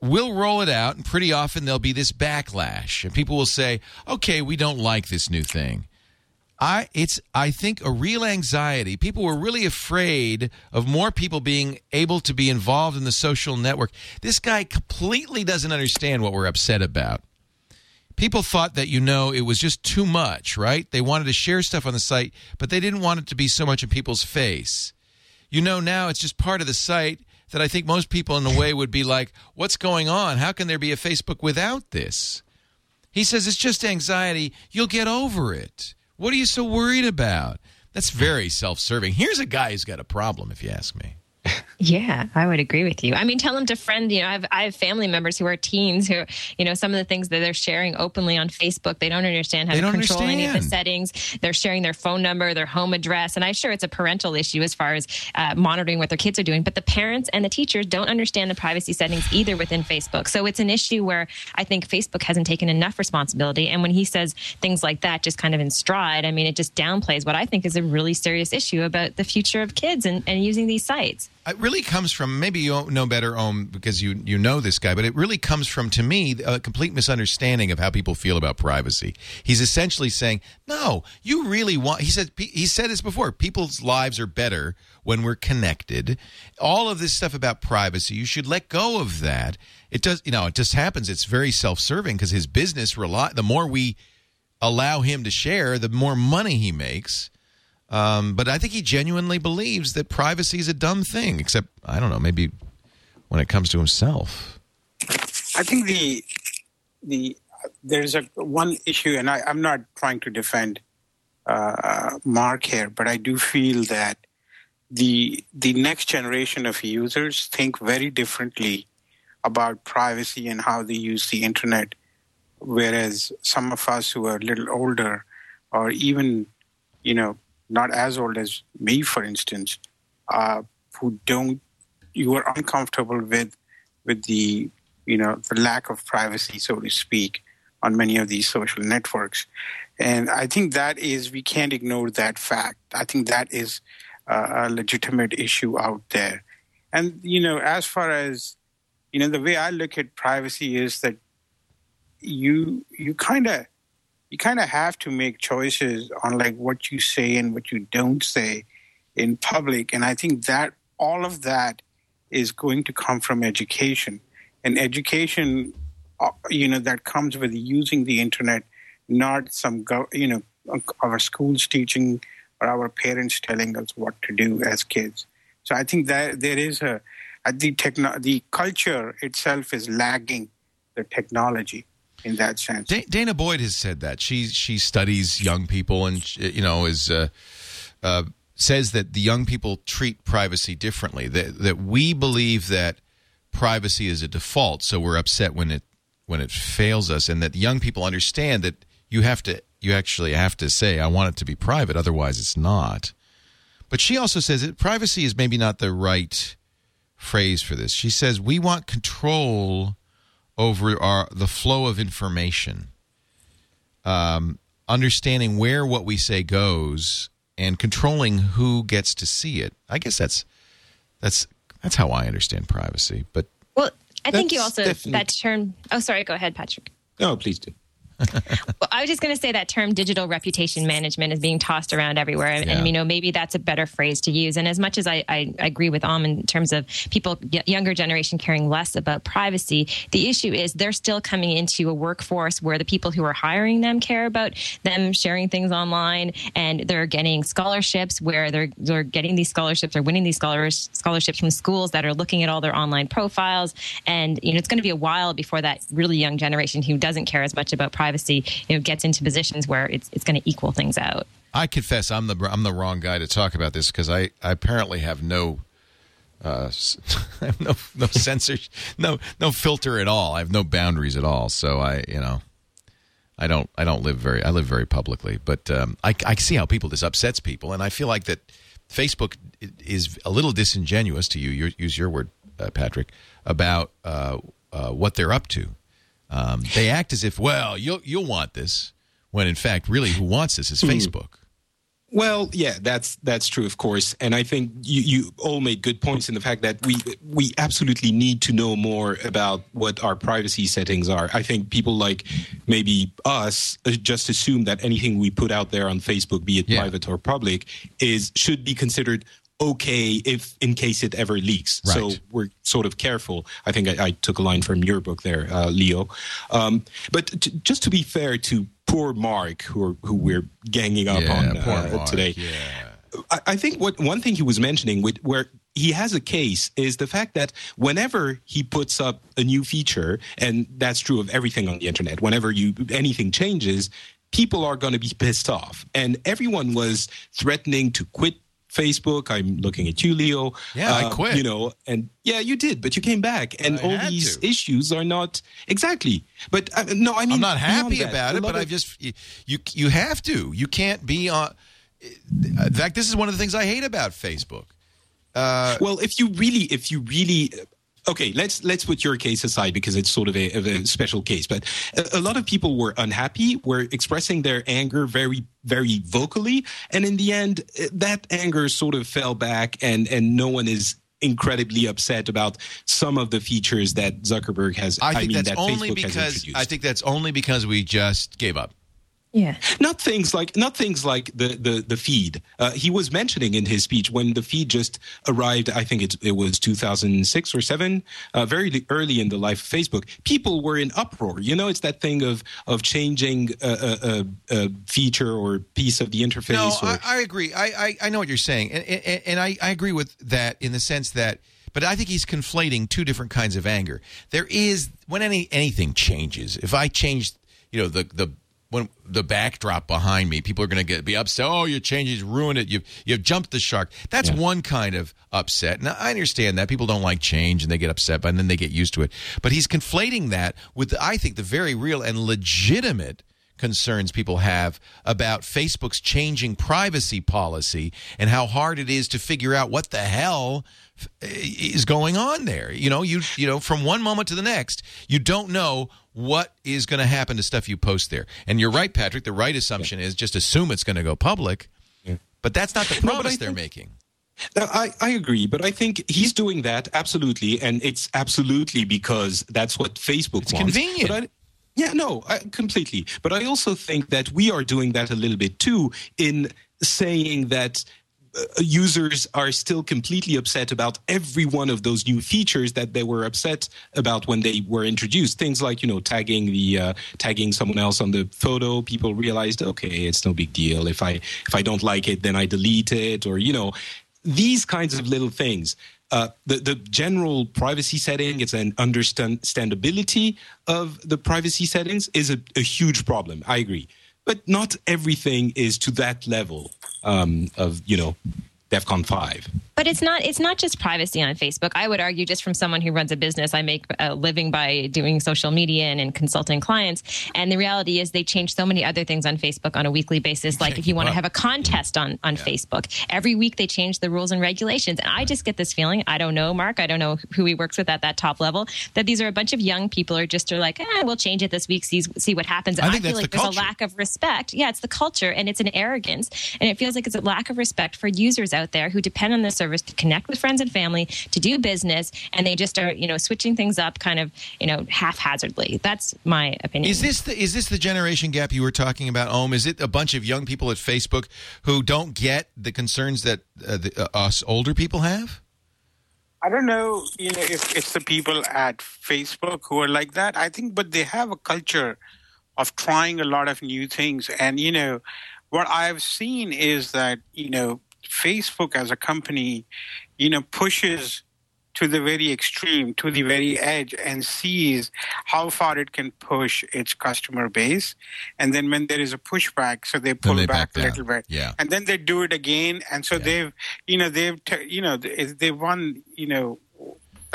we'll roll it out, and pretty often there'll be this backlash, and people will say, "Okay, we don't like this new thing." I it's I think a real anxiety. People were really afraid of more people being able to be involved in the social network. This guy completely doesn't understand what we're upset about. People thought that you know it was just too much, right? They wanted to share stuff on the site, but they didn't want it to be so much in people's face. You know now it's just part of the site that I think most people in a way would be like, "What's going on? How can there be a Facebook without this?" He says it's just anxiety. You'll get over it. What are you so worried about? That's very self serving. Here's a guy who's got a problem, if you ask me. Yeah, I would agree with you. I mean, tell them to friend. You know, I have I have family members who are teens who, you know, some of the things that they're sharing openly on Facebook, they don't understand how They to control any of the settings. They're sharing their phone number, their home address, and I'm sure it's a parental issue as far as uh, monitoring what their kids are doing. But the parents and the teachers don't understand the privacy settings either within Facebook. So it's an issue where I think Facebook hasn't taken enough responsibility. And when he says things like that, just kind of in stride, I mean, it just downplays what I think is a really serious issue about the future of kids and, and using these sites. It really comes from maybe you know better, Om, because you you know this guy, but it really comes from to me a complete misunderstanding of how people feel about privacy. He's essentially saying, "No, you really want." He said he said this before. People's lives are better when we're connected. All of this stuff about privacy, you should let go of that. It does, you know, it just happens. It's very self-serving because his business rely. The more we allow him to share, the more money he makes. Um, but I think he genuinely believes that privacy is a dumb thing. Except I don't know, maybe when it comes to himself. I think the the there's a one issue, and I, I'm not trying to defend uh, Mark here, but I do feel that the the next generation of users think very differently about privacy and how they use the internet, whereas some of us who are a little older, or even you know not as old as me, for instance, uh, who don't you are uncomfortable with with the you know the lack of privacy, so to speak, on many of these social networks, and I think that is we can't ignore that fact. I think that is uh, a legitimate issue out there, and you know as far as you know the way I look at privacy is that you you kind of you kind of have to make choices on like what you say and what you don't say in public and i think that all of that is going to come from education. And education uh, you know that comes with using the internet not some you know our schools teaching or our parents telling us what to do as kids. So i think that there is a the techno- the culture itself is lagging the technology in that sense. Dana Boyd has said that she she studies young people and you know is uh, uh, says that the young people treat privacy differently. That that we believe that privacy is a default, so we're upset when it when it fails us, and that young people understand that you have to you actually have to say I want it to be private, otherwise it's not. But she also says that privacy is maybe not the right phrase for this. She says we want control over our the flow of information, um, understanding where what we say goes, and controlling who gets to see it. I guess that's that's that's how I understand privacy. But well, I think you also definitely... that term. Oh, sorry. Go ahead, Patrick. No, please do well, I was just going to say that term digital reputation management is being tossed around everywhere. And, yeah. and, you know, maybe that's a better phrase to use. And as much as I, I, agree with Om in terms of people, younger generation caring less about privacy, the issue is they're still coming into a workforce where the people who are hiring them care about them sharing things online and they're getting scholarships where they're, they're getting these scholarships or winning these scholars, scholarships from schools that are looking at all their online profiles. And, you know, it's going to be a while before that really young generation who doesn't care as much about privacy privacy, you know, gets into positions where it's it's going to equal things out. I confess, I'm the I'm the wrong guy to talk about this because I, I apparently have no uh, no no censors, no no filter at all. I have no boundaries at all. So I you know I don't I don't live very I live very publicly, but um, I I see how people this upsets people, and I feel like that Facebook is a little disingenuous to you. use your word, uh, Patrick, about uh, uh, what they're up to. Um, they act as if, well, you'll you'll want this, when in fact, really, who wants this is hmm. Facebook. Well, yeah, that's that's true, of course, and I think you, you all made good points in the fact that we we absolutely need to know more about what our privacy settings are. I think people like maybe us uh, just assume that anything we put out there on Facebook, be it yeah. private or public, is should be considered okay if in case it ever leaks. Right. So we're sort of careful. I think I, I took a line from your book there, uh, Leo. Um, but t- just to be fair to poor Mark, who who we're ganging up yeah, on uh, today. Yeah. I, I, think what one thing he was mentioning, with, where he has a case, is the fact that whenever he puts up a new feature, and that's true of everything on the internet, whenever you anything changes, people are going to be pissed off, and everyone was threatening to quit Facebook. I'm looking at you, Leo. Yeah, uh, I quit. You know, and yeah, you did, but you came back, and all these to. issues are not exactly. But uh, no, I mean, I'm not happy about it, but of, I just you, you you have to. You can't be on. In fact, this is one of the things I hate about Facebook. Uh, well, if you really, if you really okay, let's let's put your case aside because it's sort of a, of a special case. But a, a, lot of people were unhappy, were expressing their anger very very vocally, and in the end, eh, that anger sort of fell back, and and no one is incredibly upset about some of the features that Zuckerberg has. I think mean, that's that only Facebook because. I think that's only because we just gave up. Yeah. not things like not things like the the the feed. Uh, he was mentioning in his speech when the feed just arrived. I think it, it was 2006 or seven, uh, very early in the life of Facebook. People were in uproar. You know, it's that thing of of changing a, a, a, a feature or piece of the interface. No, or, I, I agree. I, I, I know what you're saying, and, and, and I, I agree with that in the sense that. But I think he's conflating two different kinds of anger. There is when any anything changes. If I change, you know, the the when the backdrop behind me, people are going to get be upset. Oh, your changes ruined it. You've you've jumped the shark. That's Yeah. one kind of upset. Now I understand that people don't like change and they get upset, but then they get used to it. But he's conflating that with I think the very real and legitimate concerns people have about Facebook's changing privacy policy and how hard it is to figure out what the hell is going on there. You know, you you know, from one moment to the next, you don't know what is going to happen to stuff you post there. And you're right, Patrick. The right assumption is just assume it's going to go public. But that's not the No, promise they're think- making. Now, I, I agree, but I think he's doing that absolutely, and it's absolutely because that's what Facebook It's wants. convenient. Yeah, no, I, completely. But I also think that we are doing that a little bit too in saying that uh, users are still completely upset about every one of those new features that they were upset about when they were introduced. Things like you know tagging the uh, tagging someone else on the photo. People realized, okay, it's no big deal. If I if I don't like it, then I delete it, or you know these kinds of little things. Uh, the the general privacy setting, it's an understandability of the privacy settings is a, a huge problem. I agree, but not everything is to that level um, of you know DefCon five. But it's not it's not just privacy on Facebook. I would argue just from someone who runs a business, I make a living by doing social media and, and consulting clients. And the reality is they change so many other things on Facebook on a weekly basis. Like if you want to have a contest on on Facebook, every week they change the rules and regulations. And I just get this feeling, I don't know, Mark, I don't know who he works with at that top level, that these are a bunch of young people are just are like, eh, we'll change it this week, see see what happens. And I I, feel like the there's culture. a lack of respect. Yeah, it's the culture and it's an arrogance. And it feels like it's a lack of respect for users out there who depend on the service to connect with friends and family, to do business, and they just are, you know, switching things up kind of, you know, haphazardly. That's my opinion. Is this the is this the generation gap you were talking about, Om? Is it a bunch of young people at Facebook who don't get the concerns that uh, the, uh, us older people have? I don't know, you know, if it's the people at Facebook who are like that. I think, but they have a culture of trying a lot of new things. And, you know, what I've seen is that, you know, Facebook as a company, you know, pushes to the very extreme, to the very edge, and sees how far it can push its customer base. And then when there is a pushback, so they pull they back, back a little bit. Yeah. And then they do it again. And so they've, you know, they've, you know, they they won, you know,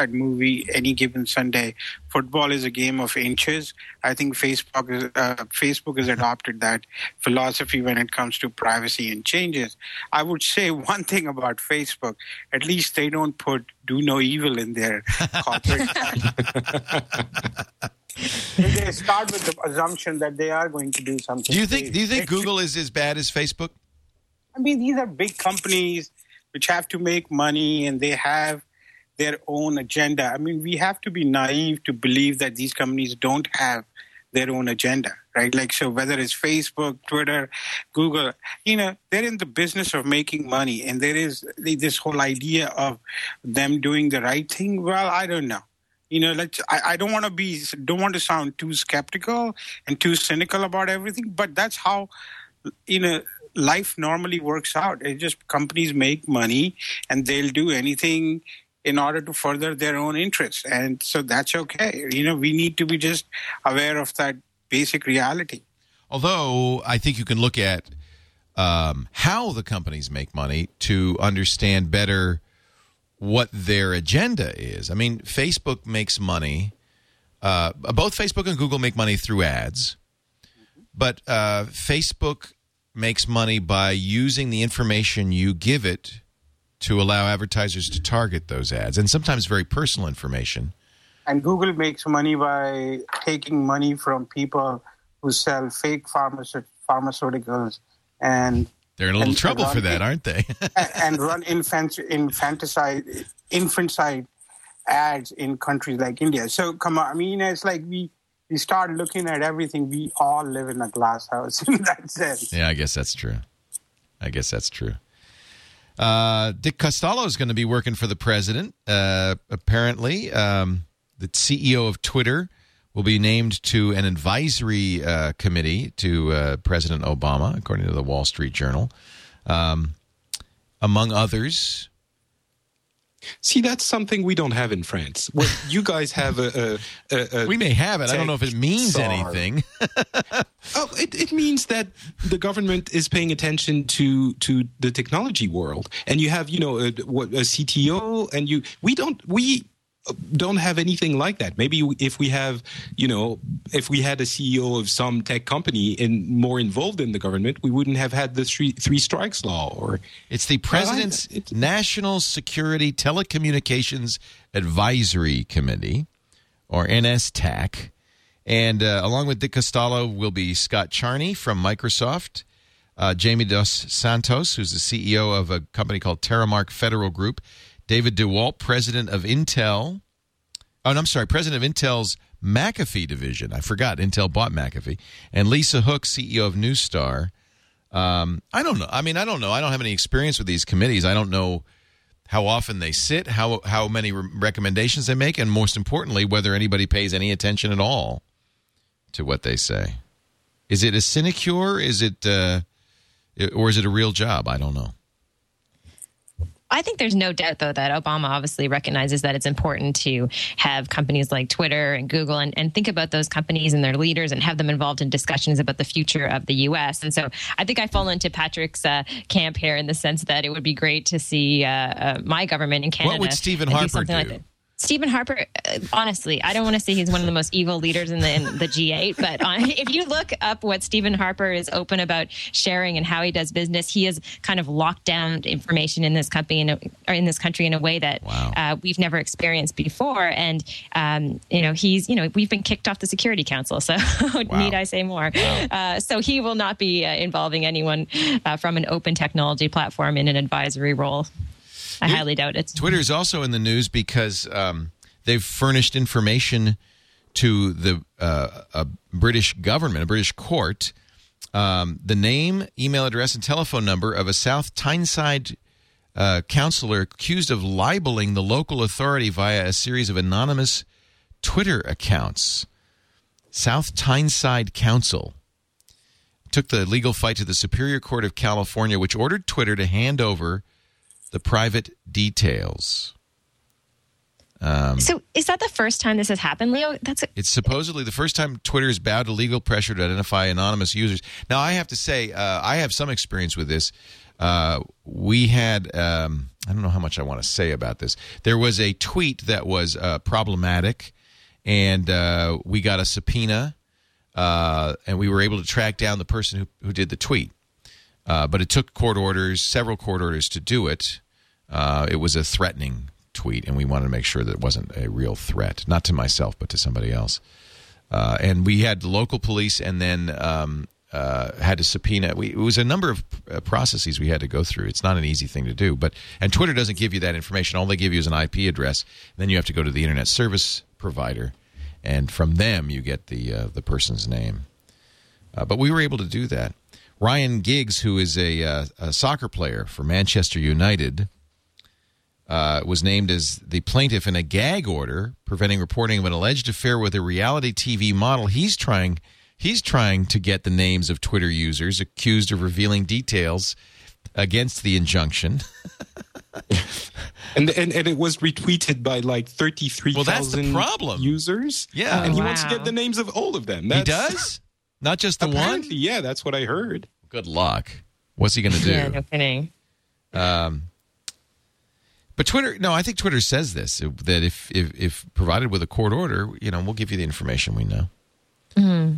that movie any given sunday. Football is a game of inches. I think facebook is uh, facebook has adopted that philosophy when it comes to privacy and changes. I would say one thing about facebook at least they don't put do no evil in their corporate they start with the assumption that they are going to do something Do you think do you think Google is as bad as Facebook? I mean, these are big companies which have to make money and they have their own agenda. I mean, we have to be naive to believe that these companies don't have their own agenda, right? Like, so whether it's Facebook, Twitter, Google, you know, they're in the business of making money. And there is this whole idea of them doing the right thing. Well, I don't know. You know, let's, I, I don't want to be, don't want to sound too skeptical and too cynical about everything, but that's how you know life normally works out it just companies make money and they'll do anything in order to further their own interests and so that's okay you know we need to be just aware of that basic reality Although I think you can look at um, how the companies make money to understand better what their agenda is. I mean, Facebook makes money. Uh, both Facebook and Google make money through ads, but uh, Facebook makes money by using the information you give it to allow advertisers to target those ads, and sometimes very personal information. and google makes money by taking money from people who sell fake pharmace- pharmaceuticals and They're in a little And trouble for that, aren't they? and run infant, infanticide, infanticide ads in countries like India. So come on, I mean, it's like we we start looking at everything. We all live in a glass house in that sense. yeah, I guess that's true. I guess that's true. Uh, Dick Costolo is going to be working for the president. Uh, apparently, um, the CEO of Twitter will be named to an advisory uh, committee to uh, President Obama, according to the Wall Street Journal. Um, among others, See, that's something we don't have in France. What you guys have a, a, a, a we may have it. I don't know if it means Sorry. anything. Oh, it, it means that the government is paying attention to to the technology world, and you have you know a, a CTO, and you we don't we don't have anything like that. Maybe if we have you know if we had a CEO of some tech company and more involved in the government, we wouldn't have had the three three strikes law or It's the President's it- National Security Telecommunications Advisory Committee, or NSTAC. And uh, along with Dick Costolo will be Scott Charney from Microsoft, uh, Jamie Dos Santos, who's the CEO of a company called Terremark Federal Group, David DeWalt, president of Intel. Oh, no, I'm sorry, president of Intel's McAfee division. I forgot Intel bought McAfee. And Lisa Hook, CEO of Neustar. Um, I don't know. I mean, I don't know. I don't have any experience with these committees. I don't know how often they sit, how how many re- recommendations they make, and most importantly, whether anybody pays any attention at all to what they say. Is it a sinecure? Is it, uh, or is it a real job? I don't know. I think there's no doubt, though, that Obama obviously recognizes that it's important to have companies like Twitter and Google and, and think about those companies and their leaders and have them involved in discussions about the future of the U.S. And so I think I fall into Patrick's uh, camp here in the sense that it would be great to see uh, uh, my government in Canada. What would Stephen do Harper like do? that. Stephen Harper, uh, honestly, I don't want to say he's one of the most evil leaders in the in the G8, but uh, if you look up what Stephen Harper is open about sharing and how he does business, he has kind of locked down information in this company in a, or in this country in a way that Wow. uh, we've never experienced before. And um, you know, he's you know we've been kicked off the Security Council, so need I say more? Uh, so he will not be uh, involving anyone uh, from an open technology platform in an advisory role. I Yeah. highly doubt it. Twitter is also in the news because um, they've furnished information to the uh, a British government, a British court, um, the name, email address, and telephone number of a South Tyneside uh, counselor accused of libeling the local authority via a series of anonymous Twitter accounts. South Tyneside Council took the legal fight to the Superior Court of California, which ordered Twitter to hand over the private details. So is that the first time this has happened, Leo? That's a, It's supposedly the first time Twitter has bowed to legal pressure to identify anonymous users. Now, I have to say, uh, I have some experience with this. Uh, we had, um, I don't know how much I want to say about this. There was a tweet that was uh, problematic, and uh, we got a subpoena, uh, and we were able to track down the person who, who did the tweet. Uh, but it took court orders, several court orders to do it. Uh, it was a threatening tweet, and we wanted to make sure that it wasn't a real threat, not to myself, but to somebody else. Uh, and we had local police, and then um, uh, had to subpoena. We, it was a number of uh, processes we had to go through. It's not an easy thing to do, but and Twitter doesn't give you that information. All they give you is an IP address. Then you have to go to the internet service provider, and from them you get the the person's name. But we were able to do that. Ryan Giggs, who is a, uh, a soccer player for Manchester United, uh, was named as the plaintiff in a gag order preventing reporting of an alleged affair with a reality TV model. He's trying he's trying to get the names of Twitter users accused of revealing details against the injunction. and, and and it was retweeted by like 33,000 Well, that's the problem. users. Yeah. and he Oh, wants to get the names of all of them. he does, not just the one. Yeah, that's what I heard. Good luck. What's he going to do? yeah, no kidding. Um, But Twitter, no, I think Twitter says this that if, if if provided with a court order, you know, we'll give you the information we know. Hmm.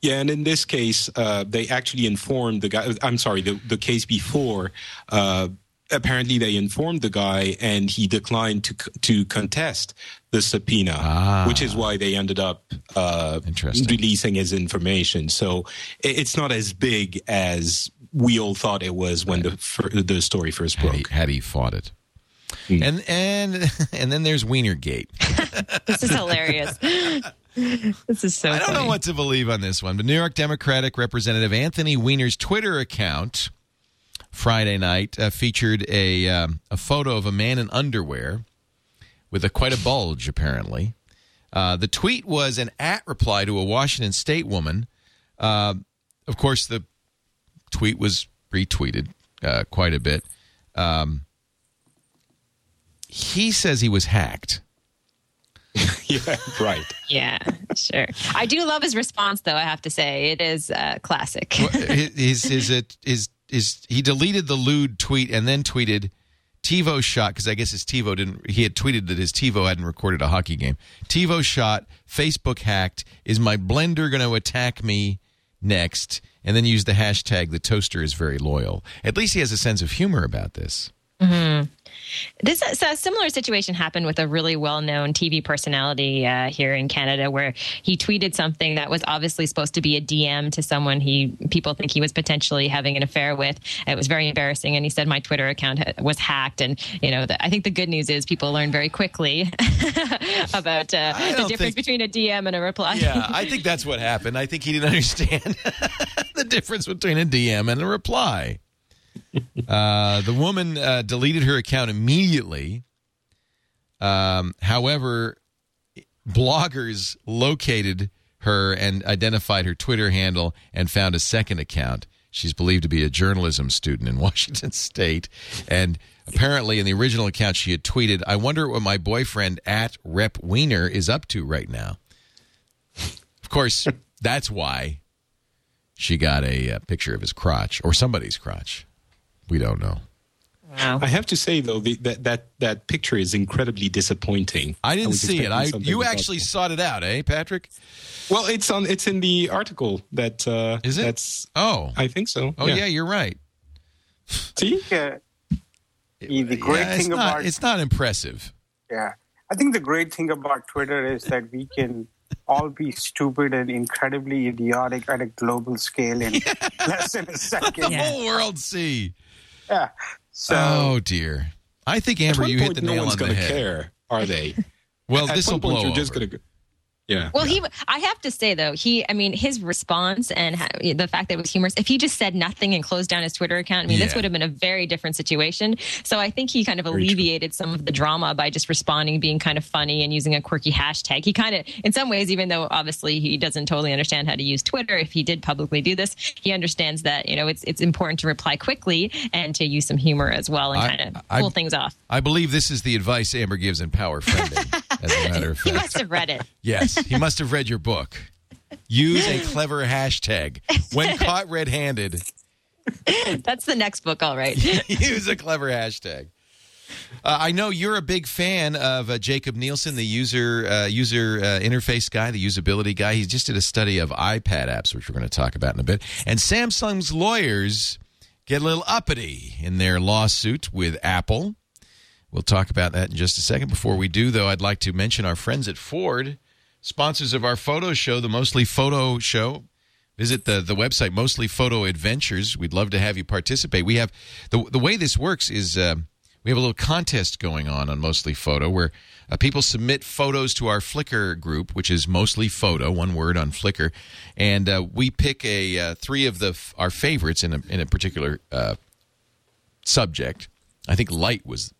Yeah, and in this case, uh, they actually informed the guy. I'm sorry, the, the case before. Uh, apparently they informed the guy and he declined to to contest the subpoena, Ah. which is why they ended up uh, releasing his information. So i- it's not as big as we all thought it was when the the story first Had he, broke. had he fought it. And and and then there's Weinergate. This is hilarious. this is so. I don't know what to believe on this one, but New York Democratic Representative Anthony Weiner's Twitter account Friday night uh, featured a um, a photo of a man in underwear with a quite a bulge, apparently. Uh, the tweet was an at reply to a Washington State woman. Uh, of course, the tweet was retweeted uh, quite a bit. Um, he says he was hacked. yeah, right. Yeah, sure. I do love his response, though. I have to say, it is uh, classic. his his it is he deleted the lewd tweet and then tweeted TiVo shot because I guess his TiVo didn't. He had tweeted that his TiVo hadn't recorded a hockey game. TiVo shot. Facebook hacked. Is my blender going to attack me next? And then use the hashtag. The toaster is very loyal. At least he has a sense of humor about this. This so a similar situation happened with a really well-known TV personality uh, here in Canada, where he tweeted something that was obviously supposed to be a DM to someone he people think he was potentially having an affair with. It was very embarrassing, and he said my Twitter account ha- was hacked. And you know, the, I think the good news is people learn very quickly about uh, the difference think- between a DM and a reply. Yeah, I think that's what happened. I think he didn't understand the difference between a DM and a reply. Uh, the woman uh, deleted her account immediately. Um, however, bloggers located her and identified her Twitter handle and found a second account. She's believed to be a journalism student in Washington State. And apparently, in the original account, she had tweeted, I wonder what my boyfriend at Rep Weiner is up to right now. Of course, that's why she got a, uh picture of his crotch or somebody's crotch. We don't know. Wow. I have to say though the, that that that picture is incredibly disappointing. I didn't was see it. I you actually that. sought it out, eh, Patrick? Well, it's on. It's in the article that. Uh, Is it? That's. Oh, I think so. oh yeah, you're right. See, Uh, the the great Yeah, it's thing not. about It's not impressive. yeah, I think the great thing about Twitter is that we can all be stupid and incredibly idiotic at a global scale in less than a The second. Yeah. whole world see. Yeah. So oh dear. I think Amber, you hit the no nail one's on the head. care, are they? Well, At this will point, blow You're just over. going to. Yeah. Well, he, I have to say though, he, I mean, his response and ha- the fact that it was humorous. If he just said nothing and closed down his Twitter account, I mean, this would have been a very different situation. So I think he kind of Very true. alleviated some of the drama by just responding, being kind of funny, and using a quirky hashtag. He kind of, in some ways, even though obviously he doesn't totally understand how to use Twitter, if he did publicly do this, he understands that you know it's it's important to reply quickly and to use some humor as well and kind of I- things off. I believe this is the advice Amber gives in Power Friending. as a matter of fact. He must have read it. yes, he must have read your book. Use a clever hashtag when caught red-handed. That's the next book, all right. Use a clever hashtag. Uh, I know you're a big fan of uh, Jakob Nielsen, the user uh, user uh, interface guy, the usability guy. He just did a study of iPad apps, which we're going to talk about in a bit. And Samsung's lawyers get a little uppity in their lawsuit with Apple. We'll talk about that in just a second. Before we do, though, I'd like to mention our friends at Ford, sponsors of our photo show, the Mostly Photo Show. Visit the, the website, Mostly Photo Adventures. We'd love to have you participate. We have the the way this works is uh, we have a little contest going on on Mostly Photo where uh, people submit photos to our Flickr group, which is Mostly Photo, one word on Flickr, and uh, we pick a uh, three of the our favorites in a in a particular uh, subject. I think light was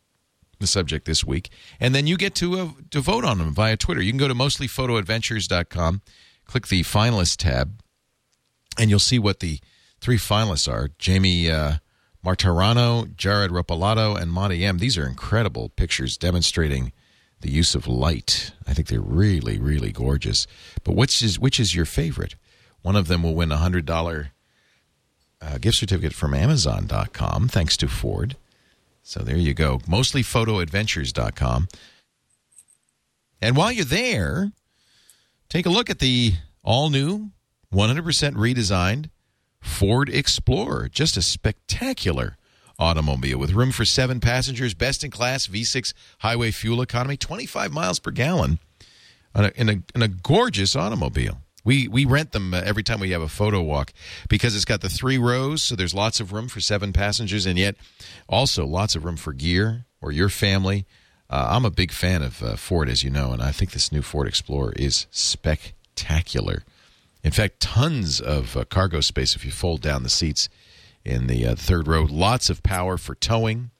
the subject this week. And then you get to, uh, to vote on them via Twitter. You can go to mostlyphotoadventures.com, click the finalist tab, and you'll see what the three finalists are Jamie uh, Martirano, Jared Ropalato, and Monty M. These are incredible pictures demonstrating the use of light. I think they're really, really gorgeous. But which is, which is your favorite? One of them will win a $100 uh, gift certificate from Amazon.com, thanks to Ford. So there you go. Mostlyphotoadventures.com. And while you're there, take a look at the all new, 100% redesigned Ford Explorer. Just a spectacular automobile with room for seven passengers, best in class V6 highway fuel economy, 25 miles per gallon, in a, in a, in a gorgeous automobile. We we rent them uh, every time we have a photo walk because it's got the three rows, so there's lots of room for seven passengers, and yet also lots of room for gear or your family. Uh, I'm a big fan of uh, Ford, as you know, and I think this new Ford Explorer is spectacular. In fact, tons of uh, cargo space if you fold down the seats in the uh, third row. Lots of power for towing,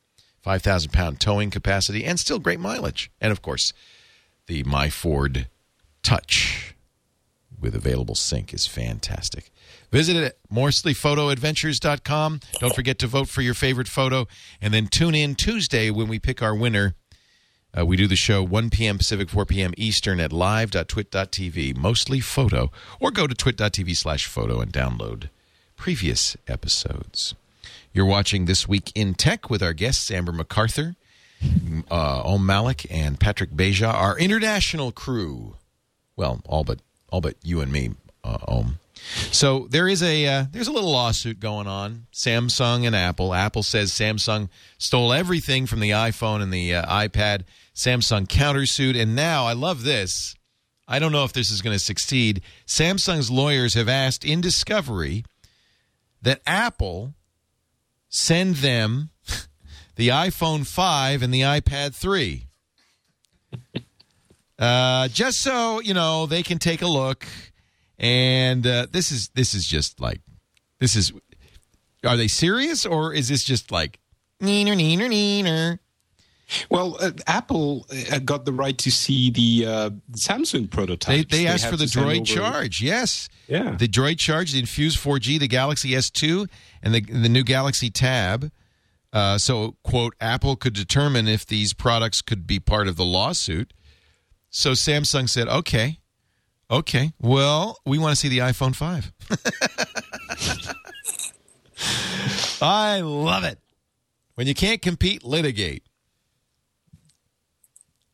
5,000 pound towing capacity, and still great mileage. And of course, the My Ford Touch with available sync is fantastic. Visit it at mostlyphotoadventures.com. Don't forget to vote for your favorite photo. And then tune in Tuesday when we pick our winner. Uh, we do the show 1 p.m. Pacific, 4 p.m. Eastern at live.twit.tv, mostly photo, or go to twit.tv slash photo and download previous episodes. You're watching This Week in Tech with our guests, Amber MacArthur, uh, Om Malik, and Patrick Beja, our international crew. Well, all but all but you and me, uh. So there is a uh, there's a little lawsuit going on. Samsung and Apple. Apple says Samsung stole everything from the iPhone and the uh, iPad. Samsung countersued, and now I love this. I don't know if this is going to succeed. Samsung's lawyers have asked in discovery that Apple send them the iPhone 5 and the iPad 3. Uh, just so you know, they can take a look. And uh, this is this is just like this is. Are they serious or is this just like neener neener neener? Well, uh, Apple uh, got the right to see the uh, Samsung prototypes. They, they asked for the Droid Charge, yes. Yeah. The Droid Charge, the Infuse 4G, the Galaxy S2, and the, the new Galaxy Tab. Uh, so, quote, Apple could determine if these products could be part of the lawsuit. So Samsung said, okay, okay, well, we want to see the iPhone 5. I love it. When you can't compete, litigate.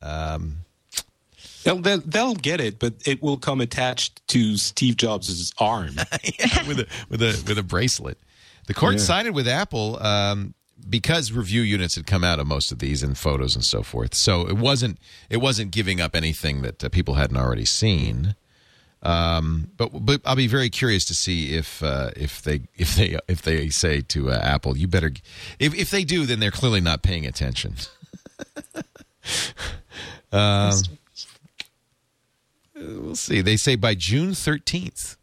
Um, They'll, they'll, they'll get it, but it will come attached to Steve Jobs' arm. yeah, with a with a with a bracelet. The court Yeah. sided with Apple um, because review units had come out of most of these and photos and so forth. So it wasn't it wasn't giving up anything that uh, people hadn't already seen. Um, but but I'll be very curious to see if uh, if they if they if they say to uh, Apple, you better if if they do, then they're clearly not paying attention. um, we'll see. They say by June thirteenth.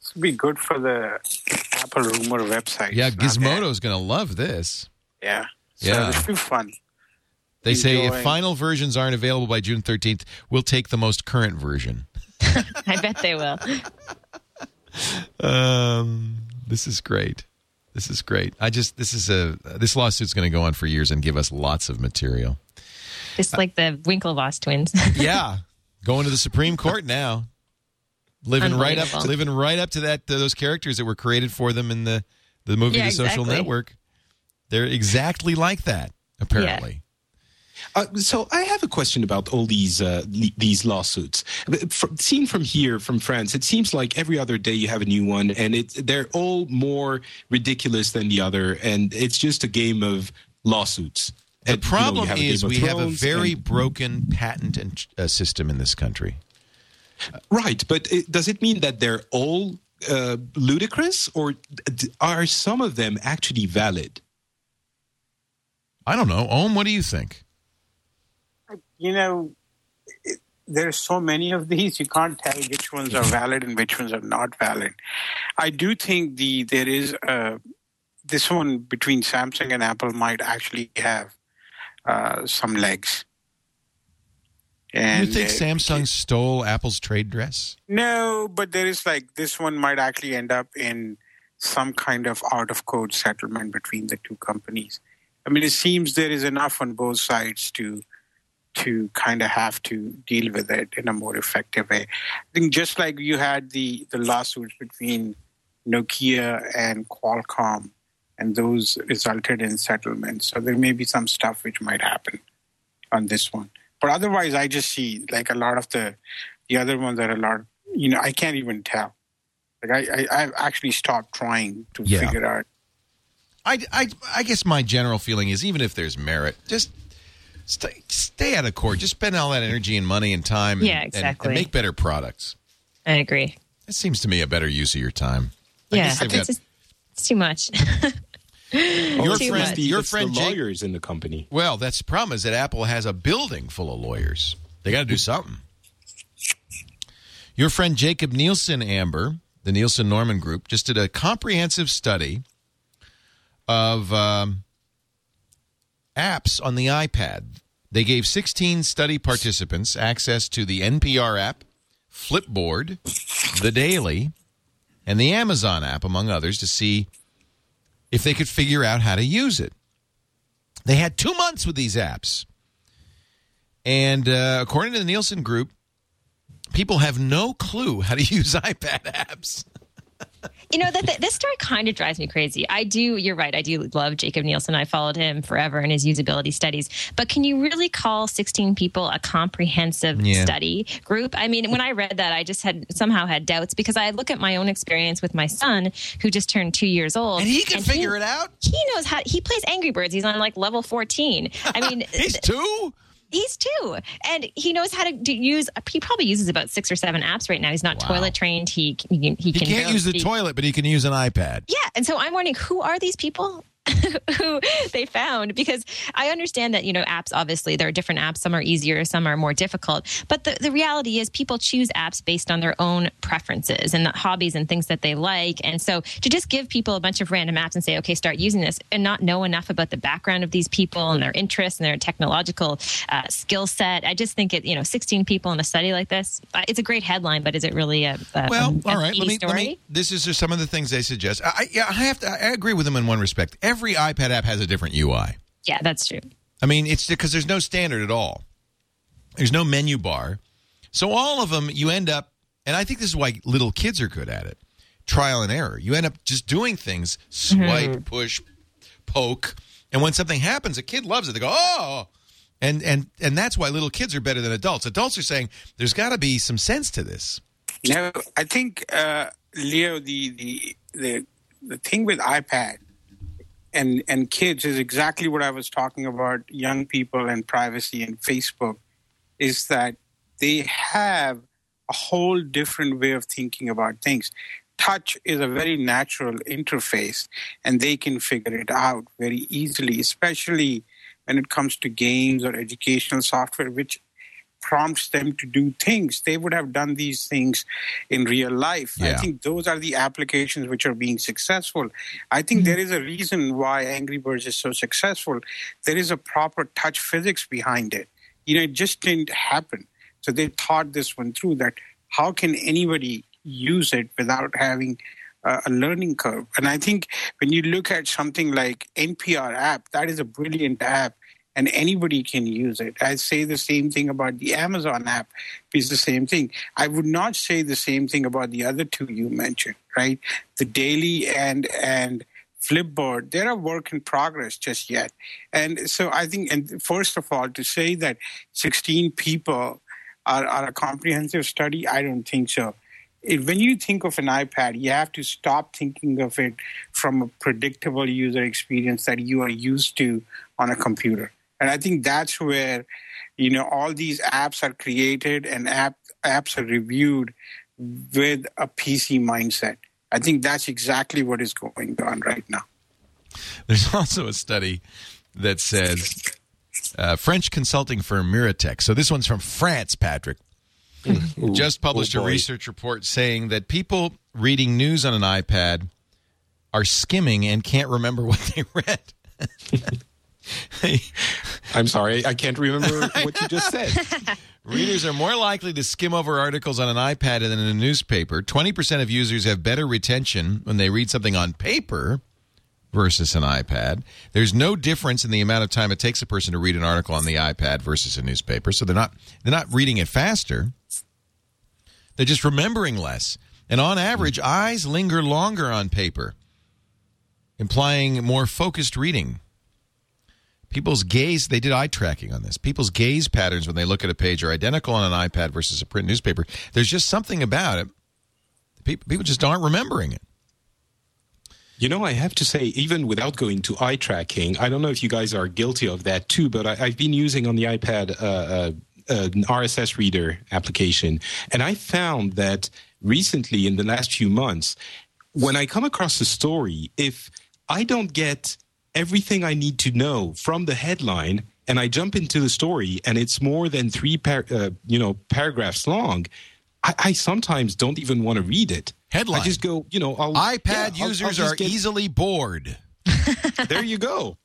This would be good for the Apple rumor website. Yeah, It's not there. Gizmodo's going to love this. Yeah. So Yeah. This will be fun. They say if final versions aren't available by June 13th, we'll take the most current version. I bet they will. Um, this is great. This is great. I just this is a this lawsuit's going to go on for years and give us lots of material. Just like the Winklevoss twins. Yeah, going to the Supreme Court now. Living right up, Unbelievable. living right up to that to those characters that were created for them in the the movie Yeah, The Social exactly. Network. They're exactly like that, apparently. Uh, so I have a question about all these uh, le- these lawsuits. From, seen from here, from France, it seems like every other day you have a new one, and it, they're all more ridiculous than the other, and it's just a game of lawsuits. The And, you know, you problem is Game of we have a very and- broken patent and, uh, system in this country. Right. But it, does it mean that they're all uh, ludicrous, or d- are some of them actually valid? I don't know. Om, what do you think? You know, it, there's so many of these, you can't tell which ones are valid and which ones are not valid. I do think the there is a, this one between Samsung and Apple might actually have uh, some legs. And you think uh, Samsung stole Apple's trade dress? No, but there is like this one might actually end up in some kind of out of court settlement between the two companies. I mean, it seems there is enough on both sides to to kind of have to deal with it in a more effective way. I think just like you had the the lawsuits between Nokia and Qualcomm, and those resulted in settlements. So there may be some stuff which might happen on this one. But otherwise, I just see like a lot of the the other ones are a lot. You know, I can't even tell. Like I, I I've actually stopped trying to Yeah. figure out I, I, I guess my general feeling is even if there's merit, just stay, stay out of court. Just spend all that energy and money and time. Yeah, exactly. And, make better products. I agree. It seems to me a better use of your time. I yeah, guess they've it's, got- just, it's too much. your too friend, much. your It's friend the Jake. lawyers in the company. Well, that's the problem is that Apple has a building full of lawyers. They got to do something. Your friend Jakob Nielsen, Amber, the Nielsen Norman Group, just did a comprehensive study of um, apps on the iPad. They gave 16 study participants access to the NPR app, Flipboard, The Daily, and the Amazon app, among others, to see if they could figure out how to use it. They had two months with these apps. And uh, according to the Nielsen Group, people have no clue how to use iPad apps. You know, that this story kind of drives me crazy. I do, you're right. I do love Jakob Nielsen. I followed him forever in his usability studies. But can you really call 16 people a comprehensive Yeah. study group? I mean, when I read that, I just had somehow had doubts because I look at my own experience with my son who just turned two years old. And he can figure it out? He knows how, he plays Angry Birds. He's on like level 14. I mean, He's two? He's two, and he knows how to do, use. He probably uses about six or seven apps right now. He's not Wow. toilet trained. He he, can- he He can can't use the speak. toilet, but he can use an iPad. Yeah, and so I'm wondering who are these people who they found because I understand that you know apps obviously there are different apps some are easier some are more difficult but the, the reality is people choose apps based on their own preferences and hobbies and things that they like and so to just give people a bunch of random apps and say okay start using this and not know enough about the background of these people and their interests and their technological uh, skill set I just think it you know 16 people in a study like this uh, it's a great headline but is it really a, a Well, a- all right. Let me, let me. This is just some of the things they suggest. I, I- yeah, I have to. I agree with them in one respect. Every iPad app has a different UI. yeah that's true I mean, it's because there's no standard at all. There's no menu bar. So all of them, you end up, and I think this is why little kids are good at it trial and error. You end up just doing things, swipe, push, poke. And when something happens, a kid loves it. They go, oh. And, and, and that's why little kids are better than adults. Adults are saying there's got to be some sense to this. No, I think uh, Leo, the, the the the thing with iPad and and kids is exactly what I was talking about. Young people and privacy and Facebook is that they have a whole different way of thinking about things. Touch is a very natural interface, and they can figure it out very easily, especially when it comes to games or educational software, which prompts them to do things. They would have done these things in real life. I think those are the applications which are being successful. I think mm-hmm. there is a reason why Angry Birds is so successful. There is a proper touch physics behind it. You know, it just didn't happen. So they thought this one through that how can anybody use it without having a learning curve? And I think when you look at something like NPR app, that is a brilliant app and anybody can use it. I say the same thing about the Amazon app. It's the same thing. I would not say the same thing about the other two you mentioned, right? The daily and and Flipboard, they're a work in progress just yet. And so I think, and first of all, to say that 16 people are, are a comprehensive study, I don't think so. If, when you think of an iPad, you have to stop thinking of it from a predictable user experience that you are used to on a computer. And I think that's where, you know, all these apps are created and app, apps are reviewed with a PC mindset. I think that's exactly what is going on right now. There's also a study that says uh, French consulting firm Miratech. So this one's from France, Patrick. just published oh a research report saying that people reading news on an iPad are skimming and can't remember what they read. I'm sorry, I can't remember what you just said. Readers are more likely to skim over articles on an iPad than in a newspaper. 20% of users have better retention when they read something on paper versus an iPad. There's no difference in the amount of time it takes a person to read an article on the iPad versus a newspaper. So they're not they're not reading it faster. They're just remembering less. And on average, eyes linger longer on paper, implying more focused reading. People's gaze, they did eye tracking on this. People's gaze patterns when they look at a page are identical on an iPad versus a print newspaper. There's just something about it. People, just aren't remembering it. You know, I have to say, even without going to eye tracking, I don't know if you guys are guilty of that too, but I, have been using on the iPad uh, uh, an RSS reader application, and I found that recently, in the last few months, when I come across a story, if I don't get everything I need to know from the headline, and I jump into the story, and it's more than three, par- uh, you know, paragraphs long, I, I sometimes don't even want to read it. Headline. I just go, you know, I'll, iPad yeah, users I'll, I'll are get, easily bored. there you go.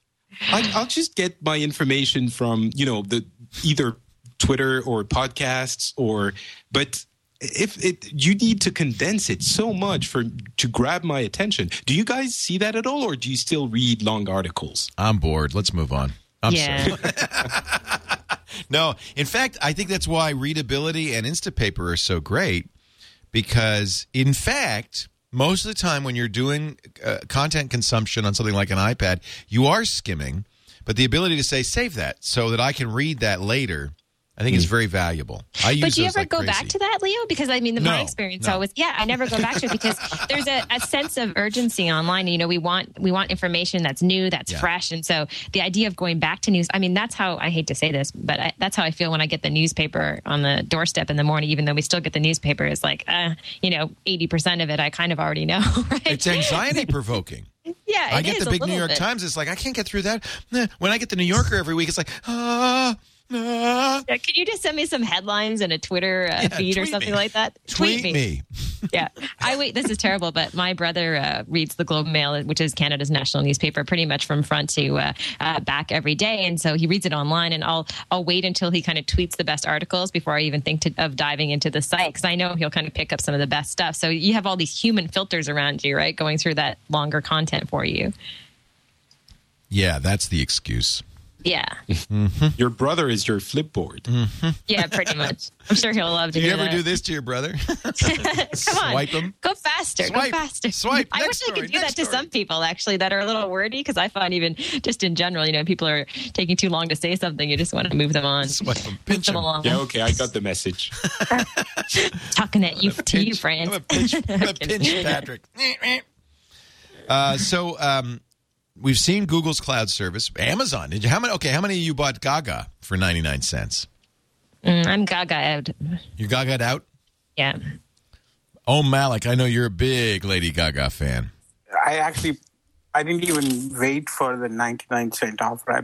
I, I'll just get my information from, you know, the either Twitter or podcasts or, but if it you need to condense it so much for to grab my attention do you guys see that at all or do you still read long articles i'm bored let's move on I'm yeah. sorry. no, in fact, I think that's why readability and Instapaper are so great because, in fact, most of the time when you're doing uh, content consumption on something like an iPad, you are skimming, but the ability to say, save that so that I can read that later I think it's mm. very valuable. I use But do you ever like go crazy. back to that, Leo? Because I mean, the, no, my experience no. always, yeah, I never go back to it because there's a, a, sense of urgency online. You know, we want we want information that's new, that's Yeah. fresh, and so the idea of going back to news. I mean, that's how I hate to say this, but I, that's how I feel when I get the newspaper on the doorstep in the morning. Even though we still get the newspaper, is like, uh, you know, eighty percent of it I kind of already know. Right? It's anxiety provoking. yeah, I get is the big New York bit. Times. It's like I can't get through that. When I get the New Yorker every week, it's like ah, ah. Yeah, Can you just send me some headlines and a Twitter uh, Yeah, feed or something me. like that? Tweet me. yeah. I wait. This is terrible, but my brother uh, reads the Globe and Mail, which is Canada's national newspaper, pretty much from front to uh, uh, back every day, and so he reads it online. And I'll I'll wait until he kind of tweets the best articles before I even think to, of diving into the site because I know he'll kind of pick up some of the best stuff. So you have all these human filters around you, right, going through that longer content for you. Yeah, that's the excuse. Yeah, your brother is your flipboard yeah, pretty much. I'm sure he'll love to Do you hear ever that. do this to your brother? Come on, Swipe 'em. Go faster. Swipe. Go faster. Swipe. I Next wish I could do Next that to some people actually that are a little wordy because I find even just in general, you know, people are taking too long to say something. You just want to move them on. Swipe 'em. Move Pinch them 'em. along. yeah okay i got the message Talking at you to you, friends. I'm a pinch, I'm a pinch Patrick. Uh, so um, we've seen Google's cloud service. Amazon. Did you? How many? Okay, how many of you bought Gaga for ninety nine cents? Mm, I'm gaga out. You Gaga out? Yeah. Oh, Malik, I know you're a big Lady Gaga fan. I actually, I didn't even wait for the 99 cent offer. I,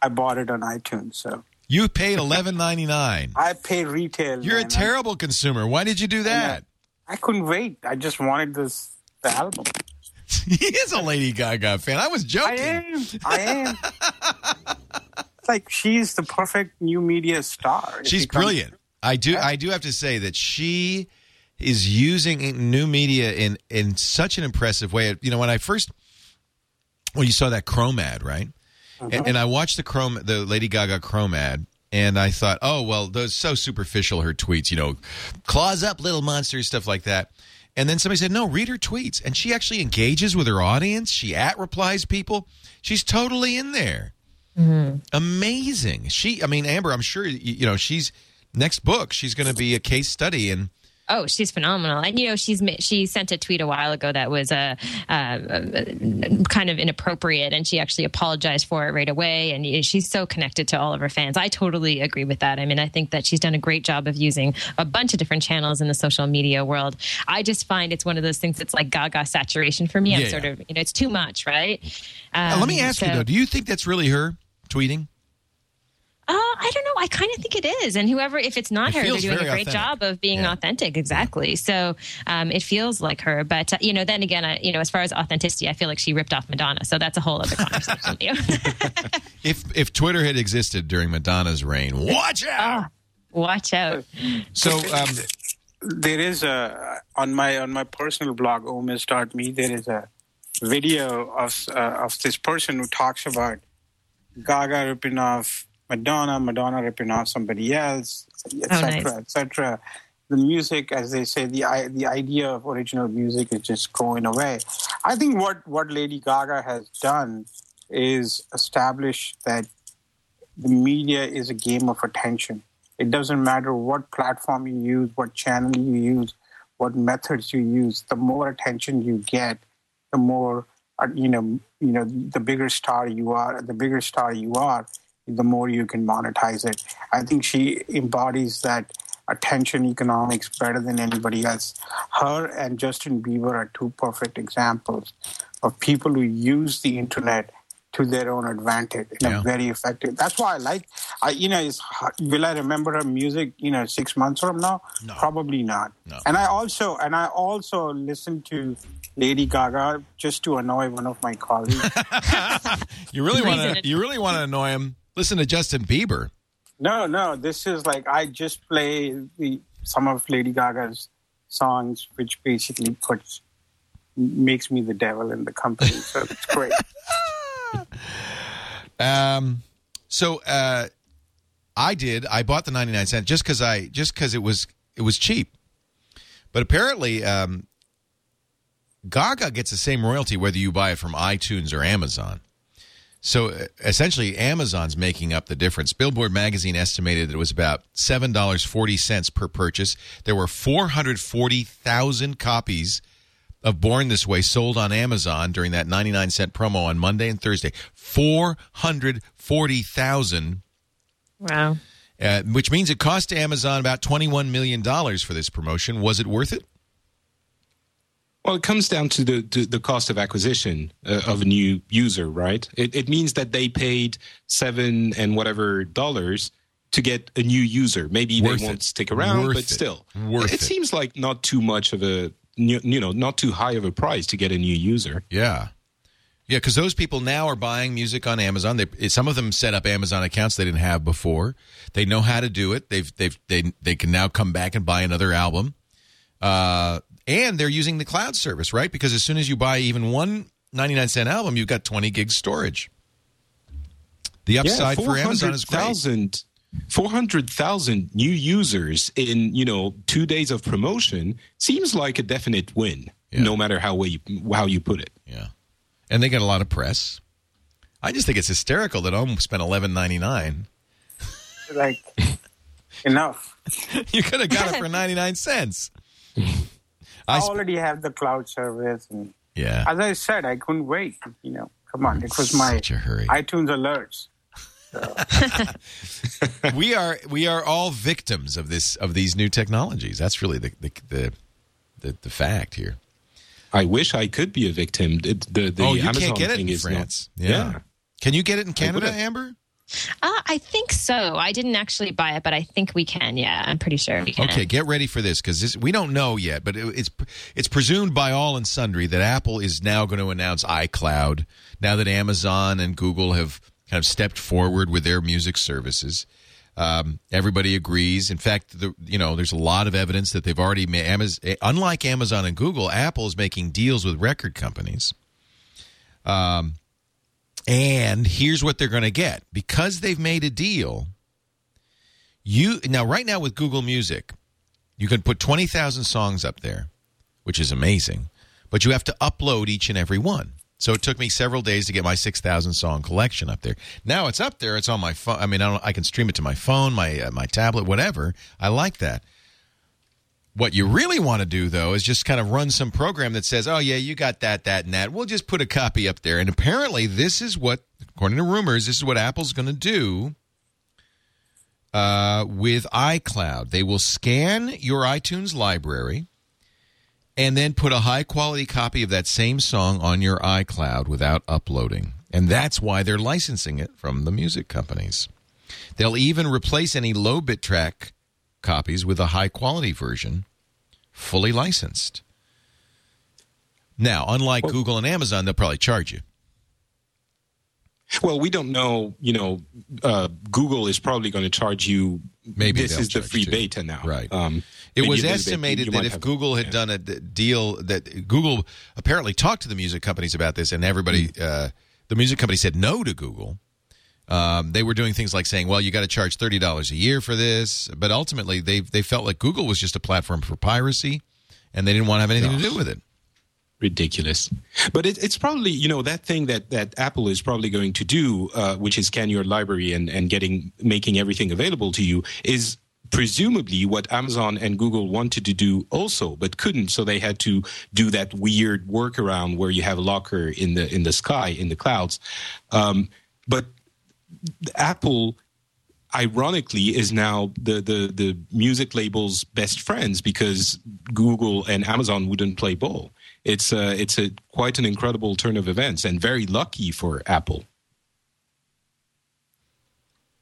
I bought it on iTunes. So You paid eleven ninety nine. I pay retail. You're a man. terrible consumer. Why did you do that? I, I couldn't wait. I just wanted this the album. he is a Lady Gaga fan. I was I joking. am. I am. it's like she's the perfect new media star. She's brilliant. I do. I do have to say that she is using new media in in such an impressive way. You know, when I first, well, you saw that Chrome ad, right? And, uh-huh. and I watched the Chrome, the Lady Gaga Chrome ad, and I thought, oh well, those so superficial. Her tweets, you know, claws up, little monsters, stuff like that. And then somebody said, no, read her tweets, and she actually engages with her audience. She at replies people. She's totally in there mm-hmm. amazing. She, I mean, Amber, I'm sure you, you know she's next book. She's going to be a case study, and Oh, she's phenomenal. And you know, she's she sent a tweet a while ago that was uh, uh, uh, kind of inappropriate, and she actually apologized for it right away. And she's so connected to all of her fans. I totally agree with that. I mean, I think that she's done a great job of using a bunch of different channels in the social media world. I just find it's one of those things that's like Gaga saturation for me. Yeah, I'm sort yeah. of you know, it's too much, right? Uh, let me Um, ask you though: Do you think that's really her tweeting? Uh, I don't know. I kind of think it is. And whoever, if it's not It her, they're doing a great authentic. job of being Yeah. authentic. Exactly. So um, it feels like her. But, uh, you know, then again, I, you know, as far as authenticity, I feel like she ripped off Madonna. So that's a whole other conversation. you know? If if Twitter had existed during Madonna's reign, watch out. Watch out. So um, there is a on my on my personal blog omis.me there is a video of uh, of this person who talks about Gaga ripping off Madonna, Madonna ripping off somebody else, etc., nice. etc. The music, as they say, the the idea of original music is just going away. I think what what Lady Gaga has done is establish that the media is a game of attention. It doesn't matter what platform you use, what channel you use, what methods you use. The more attention you get, the more uh, you know, you know, the bigger star you are, the bigger star you are, the more you can monetize it. I think she embodies that attention economics better than anybody else. Her and Justin Bieber are two perfect examples of people who use the internet to their own advantage in Yeah. a very effective. That's why I like. I you know, it's, will I remember her music? You know, six months from now, No. probably not. No. And I also and I also listen to Lady Gaga just to annoy one of my colleagues. You really want to you really want to annoy him? Listen to Justin Bieber. no, no, this is like I just play the some of Lady Gaga's songs, which basically puts makes me the devil in the company. So it's great. Um, so uh, I did. I bought the ninety nine cent just because I just because it was it was cheap. But apparently, um, Gaga gets the same royalty whether you buy it from iTunes or Amazon. So uh, essentially, Amazon's making up the difference. Billboard magazine estimated that it was about seven dollars forty cents per purchase. There were four hundred forty thousand copies of Born This Way sold on Amazon during that 99 cent promo on Monday and Thursday. 440,000, Wow. uh, which means it cost Amazon about $21 million for this promotion. Was it worth it? Well, it comes down to the to the cost of acquisition uh, of a new user, right? It, it means that they paid seven and whatever dollars to get a new user. Maybe Worth they won't it. stick around, Worth but it. still, Worth it, it. seems like not too much of a you know not too high of a price to get a new user. Yeah. Yeah, because those people now are buying music on Amazon. They, some of them set up Amazon accounts they didn't have before. They know how to do it. They've, they've, they, they can now come back and buy another album. Uh, and they're using the cloud service, right? Because as soon as you buy even one 99 cent album, you've got 20 gigs storage. The upside for Amazon is great. 400,000 400,000 new users in, you know, 2 days of promotion seems like a definite win, Yeah. no matter how way you, how you put it. Yeah, and they get a lot of press. I just think it's hysterical that Om spent eleven ninety nine. like enough. You could have got it for ninety nine cents. I I sp- already have the cloud service, and yeah, as I said, I couldn't wait. You know, come on, it was my Such a hurry. iTunes alerts. we are we are all victims of this of these new technologies. That's really the the the, the, the fact here. I wish I could be a victim. The, the, the oh, you Amazon can't get it in France. Not, yeah. Can you get it in Canada, Amber? Uh, I think so. I didn't actually buy it, but I think we can. Yeah, I'm pretty sure we can. Okay, get ready for this because we don't know yet, but it, it's it's presumed by all and sundry that Apple is now going to announce iCloud now that Amazon and Google have kind of stepped forward with their music services. Um, everybody agrees. In fact, the, you know, there's a lot of evidence that they've already made. Amaz- unlike Amazon and Google, Apple is making deals with record companies. Um, and here's what they're going to get because they've made a deal. You now right now with Google Music, you can put 20,000 songs up there, which is amazing, but you have to upload each and every one. So it took me several days to get my 6,000 song collection up there. Now it's up there, it's on my phone. I mean, I, I can stream it to my phone, my uh, my tablet, whatever. I like that. What you really want to do, though, is just kind of run some program that says, oh, yeah, you got that, that, and that. We'll just put a copy up there. And apparently, this is what, according to rumors, this is what Apple's going to do uh, with iCloud. They will scan your iTunes library and then put a high quality copy of that same song on your iCloud without uploading. And that's why they're licensing it from the music companies. They'll even replace any low bit track copies with a high quality version, fully licensed. Now, unlike Google and Amazon, they'll probably charge you. Well, we don't know. You know, uh, Google is probably going to charge you. Maybe this is the free beta now, Right. Um, It was a little bit. estimated that if have- Google had yeah. done a deal, that Google apparently talked to the music companies about this, and everybody, Hmm. uh, the music company said no to Google. Um, they were doing things like saying, "Well, you got to charge thirty dollars a year for this," but ultimately they they felt like Google was just a platform for piracy, and they didn't want to have anything to do with it. ridiculous. But it, it's probably you know that thing that that Apple is probably going to do, uh, which is scan your library and and getting making everything available to you, is presumably what Amazon and Google wanted to do also, but couldn't. So they had to do that weird workaround where you have a locker in the in the sky in the clouds. Um, but Apple ironically is now the, the the music label's best friends because Google and Amazon wouldn't play ball. It's uh, it's a quite an incredible turn of events and very lucky for Apple.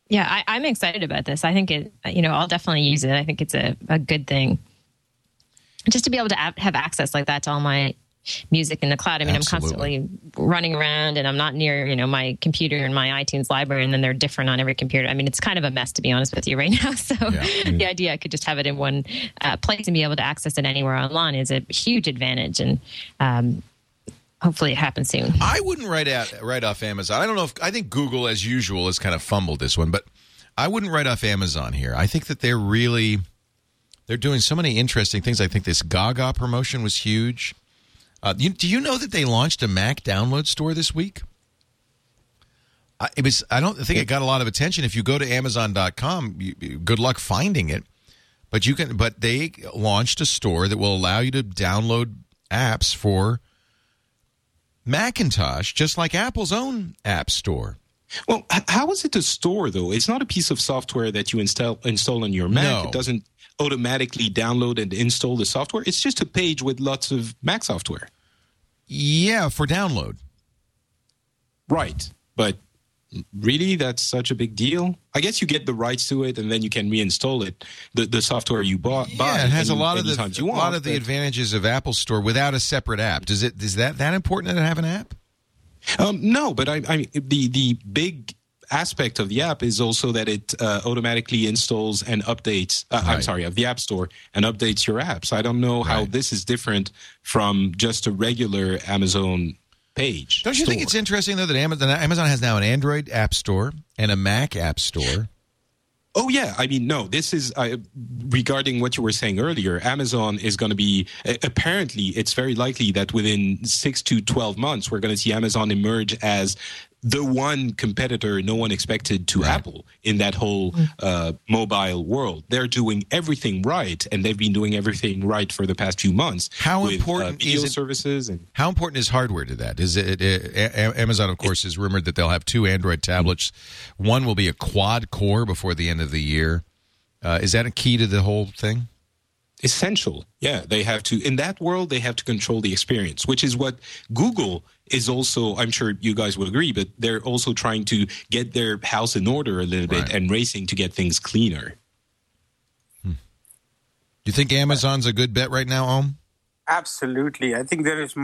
Yeah, I, am excited about this. I think it. You know, I'll definitely use it. I think it's a, a good thing. Just to be able to have access like that to all my music in the cloud. I mean, Absolutely. I'm constantly running around and I'm not near, you know, my computer and my iTunes library and then they're different on every computer. I mean, it's kind of a mess to be honest with you right now. So yeah. the idea I could just have it in one uh, place and be able to access it anywhere online is a huge advantage. And, um, hopefully it happens soon. I wouldn't write out right off Amazon. I don't know if I think Google, as usual, has kind of fumbled this one, but I wouldn't write off Amazon here. I think that they're really they're doing so many interesting things. I think this Gaga promotion was huge. Uh, you, do you know that they launched a Mac download store this week? I, it was. I don't think it got a lot of attention. If you go to Amazon.com, you, good luck finding it. But you can. But they launched a store that will allow you to download apps for Macintosh, just like Apple's own app store. Well, how is it a store though? It's not a piece of software that you install install on your Mac. No. It doesn't automatically download and install the software. It's just a page with lots of Mac software. Yeah, for download. Right. But really that's such a big deal i guess you get the rights to it and then you can reinstall it the, the software you bought yeah it has a lot of the a want, lot of the advantages of apple store without a separate app does it is that that important to have an app um, no but i i the the big aspect of the app is also that it uh, automatically installs and updates. Uh, right. I'm sorry, of the App Store and updates your apps. I don't know how right. this is different from just a regular Amazon page. Don't you store. think it's interesting though that Amazon, Amazon has now an Android App Store and a Mac App Store? Oh yeah, I mean no. This is uh, regarding what you were saying earlier. Amazon is going to be uh, apparently it's very likely that within six to twelve months we're going to see Amazon emerge as the one competitor no one expected to right. Apple in that whole mm. uh, mobile world. They're doing everything right, and they've been doing everything right for the past few months. How with, uh, important uh, is it, services? And how important is hardware to that? Is it, it Amazon? Of course, is rumored that they'll have two Android tablets. One will be a quad core before the end of the year. Uh, is that a key to the whole thing? essential. Yeah, they have to in that world they have to control the experience, which is what Google is also I'm sure you guys will agree, but they're also trying to get their house in order a little right. bit and racing to get things cleaner. Hmm. Do you think Amazon's a good bet right now, Om? Absolutely. I think there is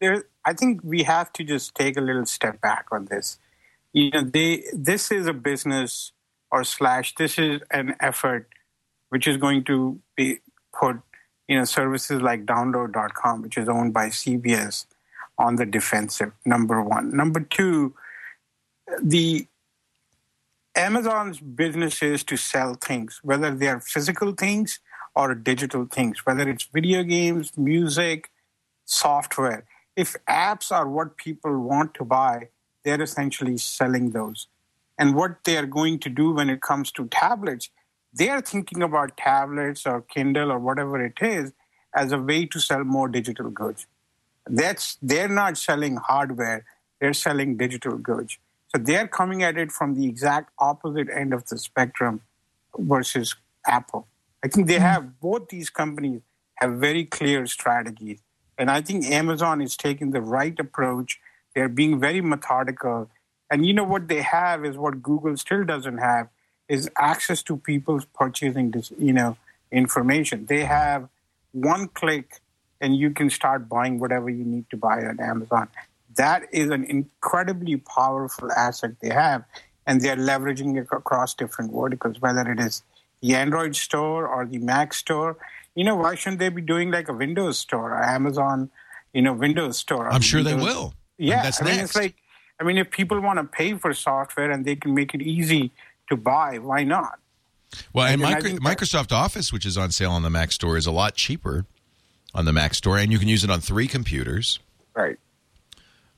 there I think we have to just take a little step back on this. You know, they this is a business or slash this is an effort which is going to be put you know services like download.com which is owned by cbs on the defensive number one. Number two the amazon's business is to sell things whether they are physical things or digital things whether it's video games music software. If apps are what people want to buy they're essentially selling those. And what they are going to do when it comes to tablets they're thinking about tablets or Kindle or whatever it is as a way to sell more digital goods. That's they're not selling hardware; they're selling digital goods. So they're coming at it from the exact opposite end of the spectrum versus Apple. I think they mm-hmm. have both these companies have very clear strategies, and I think Amazon is taking the right approach. They're being very methodical, and you know what they have is what Google still doesn't have is access to people's purchasing, you know, information. They have one click, and you can start buying whatever you need to buy on Amazon. That is an incredibly powerful asset they have, and they're leveraging it across different verticals, whether it is the Android store or the Mac store. You know, why shouldn't they be doing like a Windows store or Amazon, you know, Windows store? I'm sure Windows? they will. Yeah, that's I mean, next. it's like, I mean, if people want to pay for software and they can make it easy to buy, why not? Well, and, and Micro- Microsoft Office, which is on sale on the Mac Store, is a lot cheaper on the Mac Store, and you can use it on three computers. Right.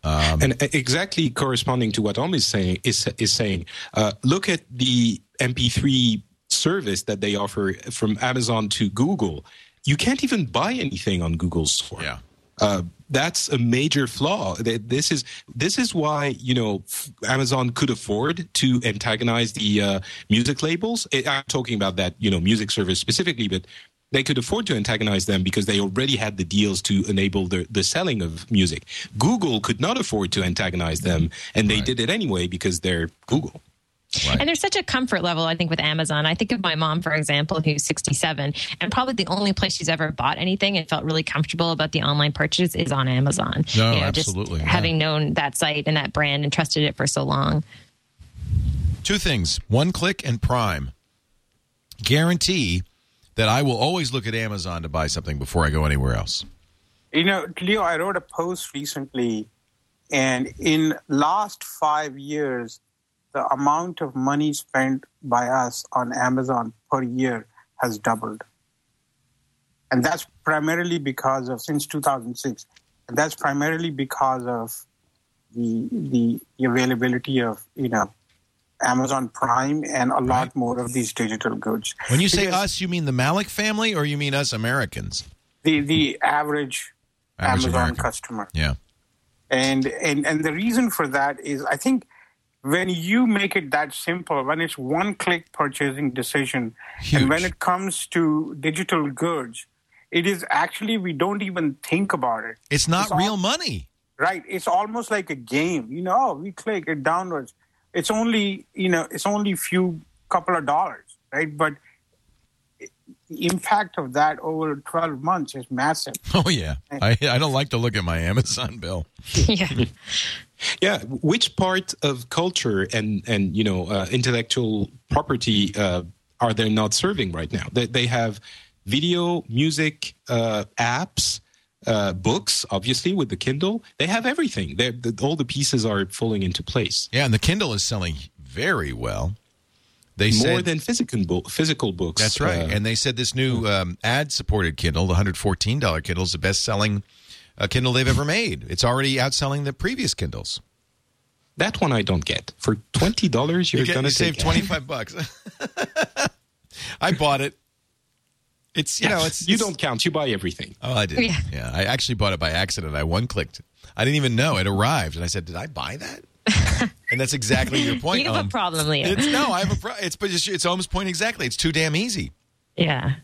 Um, and exactly corresponding to what Om is saying is is saying, uh, look at the MP3 service that they offer from Amazon to Google, you can't even buy anything on Google's store. Yeah. Uh, that's a major flaw. This is this is why you know Amazon could afford to antagonize the uh, music labels. I'm talking about that you know music service specifically, but they could afford to antagonize them because they already had the deals to enable the, the selling of music. Google could not afford to antagonize them, and they Right. did it anyway because they're Google. Right. And there's such a comfort level, I think, with Amazon. I think of my mom, for example, who's 67, and probably the only place she's ever bought anything and felt really comfortable about the online purchase is on Amazon. No, just absolutely, yeah. having known that site and that brand and trusted it for so long. Two things one click and Prime guarantee that I will always look at Amazon to buy something before I go anywhere else. You know, Leo, I wrote a post recently, and in last five years, the amount of money spent by us on Amazon per year has doubled, and that's primarily because of since 2006, and that's primarily because of the the, the availability of you know Amazon Prime and a lot more of these digital goods. When you say Because us, you mean the Malik family or you mean us Americans? the the average, Average Amazon American. customer. Yeah. and and and the reason for that is i think when you make it that simple when it's one click purchasing decision Huge. and when it comes to digital goods it is actually we don't even think about it It's not It's all- real money. right it's almost like a game you know we click it downwards it's only you know it's only a few couple of dollars right but the impact of that over 12 months is massive Oh, yeah. I, I don't like to look at my Amazon bill. yeah. Yeah, which part of culture and and you know uh, intellectual property uh, are they not serving right now? They they have video, music, uh, apps, uh, books, obviously with the Kindle. They have everything. They're, the, all the pieces are falling into place. Yeah, and the Kindle is selling very well. They More said, than physical bo- physical books. That's right. uh, and they said this new um, ad supported Kindle, the $114 Kindle, is the best selling uh, Kindle they've ever made. It's already outselling the previous Kindles. that one I don't get. For twenty dollars, you're you get, gonna save take 25 bucks. I bought it. It's, you know, it's. you it's- don't count. You buy everything. Oh, I did. Yeah. Yeah. I actually bought it by accident. I one clicked. I didn't even know it arrived, and I said, "Did I buy that?" and that's exactly your point. You have Ellen. a problem, Leo. It's no, I have a problem. it's but it's, it's almost point exactly. It's too damn easy. yeah.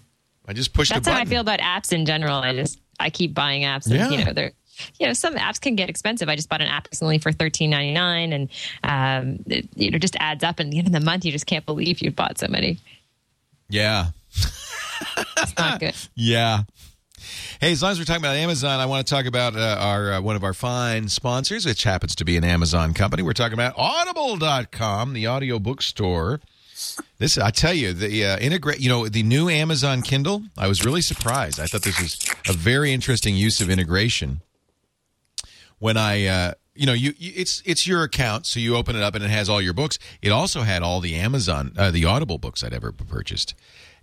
I just pushed That's a how. I feel about apps in general. I just I keep buying apps, and Yeah. you know they're you know some apps can get expensive. I just bought an app recently for thirteen ninety nine, and um, it, you know just adds up. And at the end of the month, you just can't believe you bought so many. Yeah, It's not good. yeah. Hey, as long as we're talking about Amazon, I want to talk about uh, our uh, one of our fine sponsors, which happens to be an Amazon company. We're talking about Audible.com, the audio bookstore. This, I tell you, the uh, integrate, you know, the new Amazon Kindle. I was really surprised. I thought this was a very interesting use of integration. When I, uh, you know, you, you it's it's your account, so you open it up and it has all your books. It also had all the Amazon, uh, the Audible books I'd ever purchased,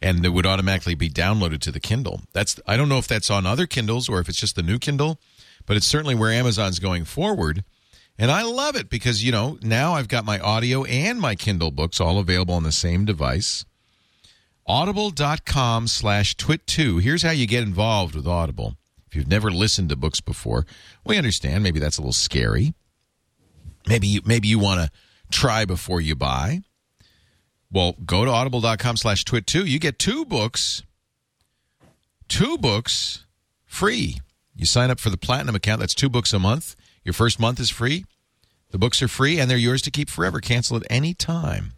and it would automatically be downloaded to the Kindle. That's I don't know if that's on other Kindles or if it's just the new Kindle, but it's certainly where Amazon's going forward. And I love it because, you know, now I've got my audio and my Kindle books all available on the same device. Audible.com slash twit2. Here's how you get involved with Audible. If you've never listened to books before, we understand maybe that's a little scary. Maybe you, maybe you want to try before you buy. Well, go to audible.com slash twit2. You get two books, two books free. You sign up for the platinum account. That's two books a month. Your first month is free. The books are free and they're yours to keep forever. Cancel at any time.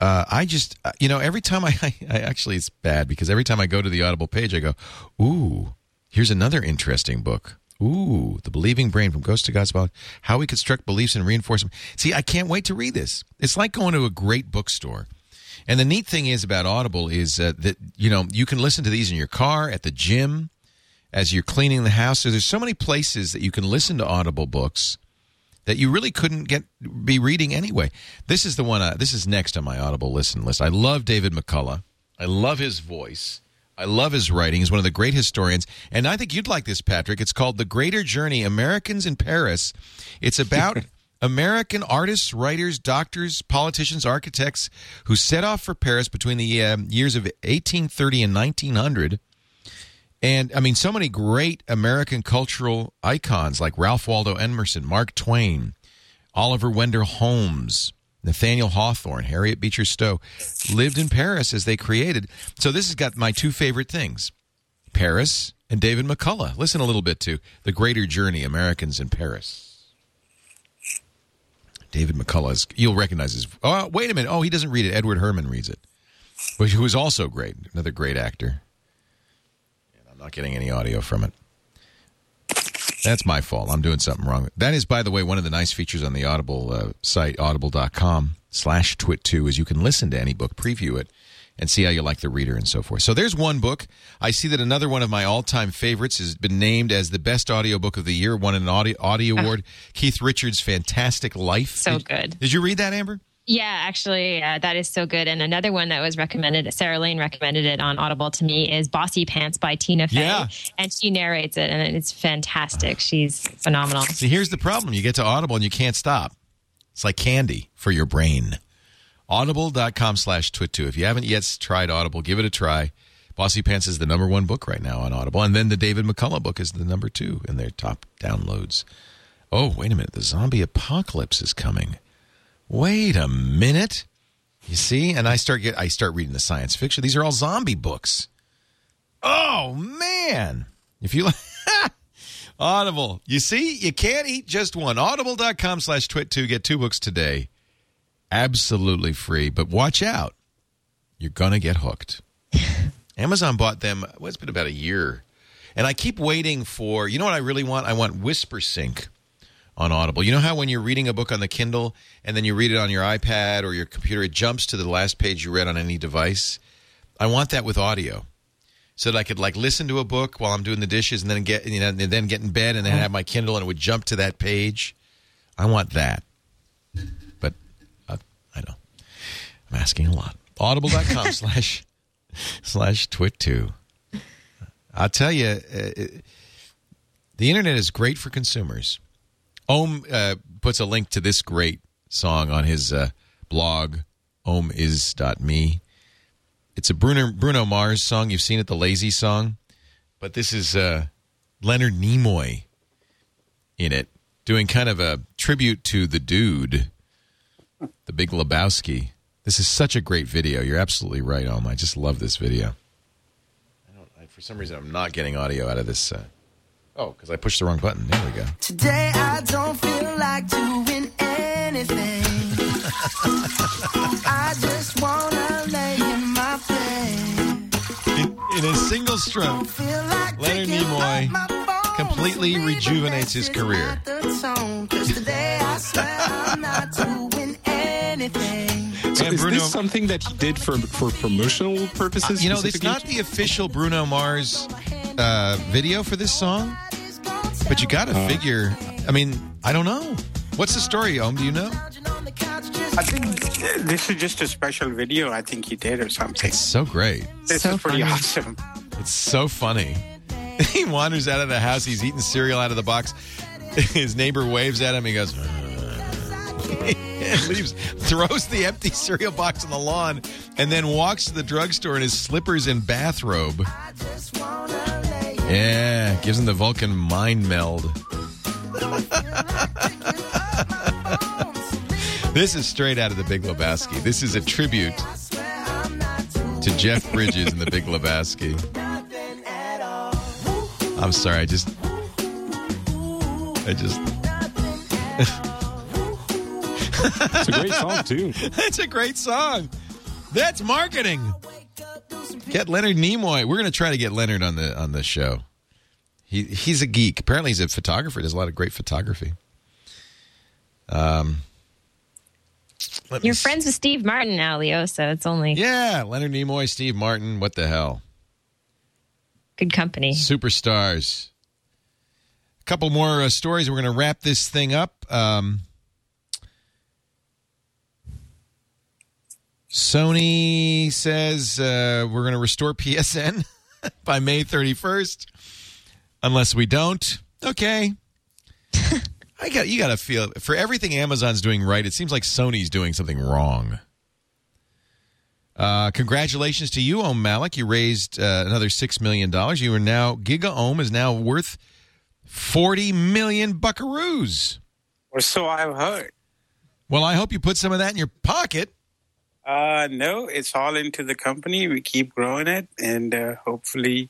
Uh, I just, uh, you know, every time I, I, I actually, it's bad because every time I go to the Audible page, I go, ooh, here's another interesting book. Ooh, The Believing Brain from Ghost to God's About How We Construct Beliefs and Reinforce Them. See, I can't wait to read this. It's like going to a great bookstore. And the neat thing is about Audible is uh, that, you know, you can listen to these in your car, at the gym, as you're cleaning the house. So there's so many places that you can listen to Audible books that you really couldn't get be reading anyway. This is the one. Uh, this is next on my Audible listen list. I love David McCullough. I love his voice. I love his writing. He's one of the great historians, and I think you'd like this, Patrick. It's called "The Greater Journey: Americans in Paris." It's about American artists, writers, doctors, politicians, architects who set off for Paris between the um, years of 1830 and 1900. And I mean, so many great American cultural icons like Ralph Waldo Emerson, Mark Twain, Oliver Wendell Holmes, Nathaniel Hawthorne, Harriet Beecher Stowe lived in Paris as they created. So this has got my two favorite things Paris and David McCullough. Listen a little bit to The Greater Journey Americans in Paris. David McCullough is, you'll recognize his. Oh, wait a minute. Oh, he doesn't read it. Edward Herrmann reads it, who is also great. Another great actor. And I'm not getting any audio from it. That's my fault. I'm doing something wrong. That is, by the way, one of the nice features on the Audible uh, site, audible.com slash twit2, is you can listen to any book, preview it, and see how you like the reader and so forth. So there's one book. I see that another one of my all-time favorites has been named as the best audiobook of the year, won an audio, audio award. Keith Richards' Fantastic Life. So did, good. Did you read that, Amber? Yeah, actually, uh, that is so good. And another one that was recommended, Sarah Lane recommended it on Audible to me, is Bossypants by Tina Fey. Yeah. And she narrates it, and it's fantastic. She's phenomenal. See, here's the problem. You get to Audible and you can't stop. It's like candy for your brain. Audible.com slash twit2. If you haven't yet tried Audible, give it a try. Bossypants is the number one book right now on Audible. And then the David McCullough book is the number two in their top downloads. Oh, wait a minute. The zombie apocalypse is coming. Wait a minute. You see? And I start get I start reading the science fiction. These are all zombie books. Oh man. If you like Audible. You see, you can't eat just one. Audible.com slash twit2. Get two books today. Absolutely free. But watch out. You're gonna get hooked. Amazon bought them, well, it's been about a year. And I keep waiting for you know what I really want? I want Whispersync on Audible. You know how when you're reading a book on the Kindle and then you read it on your iPad or your computer, it jumps to the last page you read on any device? I want that with audio. So that I could like listen to a book while I'm doing the dishes and then get you know and then get in bed and then have my Kindle and it would jump to that page. I want that. But uh, I know. I'm asking a lot. Audible.com slash slash twit2. I'll tell you, uh, the internet is great for consumers. Om uh, puts a link to this great song on his uh, blog, ohmis.me. It's a Bruno, Bruno Mars song. You've seen it, the Lazy song. But this is uh, Leonard Nimoy in it, doing kind of a tribute to the dude, the Big Lebowski. This is such a great video. You're absolutely right, Om. I just love this video. I don't, I, for some reason, I'm not getting audio out of this. Uh, oh, because I pushed the wrong button. There we go. Today I don't feel like doing anything. I just wanna lay in my bed. In, in a single stroke, like Leonard picking Nimoy up my phone, completely leaving rejuvenates his messages career. And is Bruno- this something that he did for for promotional purposes? you know, it's specifically? not the official Bruno Mars uh, video for this song, but you got to figure. I mean, I don't know. What's the story, Om? Do you know? I think uh, this is just a special video I think he did or something. It's so great. This so is pretty funny. awesome. It's so funny. he wanders out of the house. He's eating cereal out of the box. His neighbor waves at him. He goes, and leaves, throws the empty cereal box on the lawn, and then walks to the drugstore in his slippers and bathrobe. Yeah, gives him the Vulcan mind meld. this is straight out of the Big Lebowski. This is a tribute to Jeff Bridges in the Big Lebowski. I'm sorry, I just, I just. It's a great song too. That's a great song. That's marketing. Get Leonard Nimoy. We're going to try to get Leonard on the on the show. He he's a geek. Apparently, he's a photographer. Does a lot of great photography. Um, You're s- friends with Steve Martin now, Leo, so it's only Yeah, Leonard Nimoy, Steve Martin. What the hell? good company. Superstars. A couple more uh, stories. We're going to wrap this thing up. Um, Sony says uh, we're going to restore PSN by May 31st. Unless we don't. Okay. I got you got to feel for everything Amazon's doing right. It seems like Sony's doing something wrong. Uh, congratulations to you, Om Malik. You raised uh, another six million dollars. You are now GigaOM is now worth forty million buckaroos. Or so I've heard. Well, I hope you put some of that in your pocket. Uh, no, it's all into the company. We keep growing it, and uh, hopefully,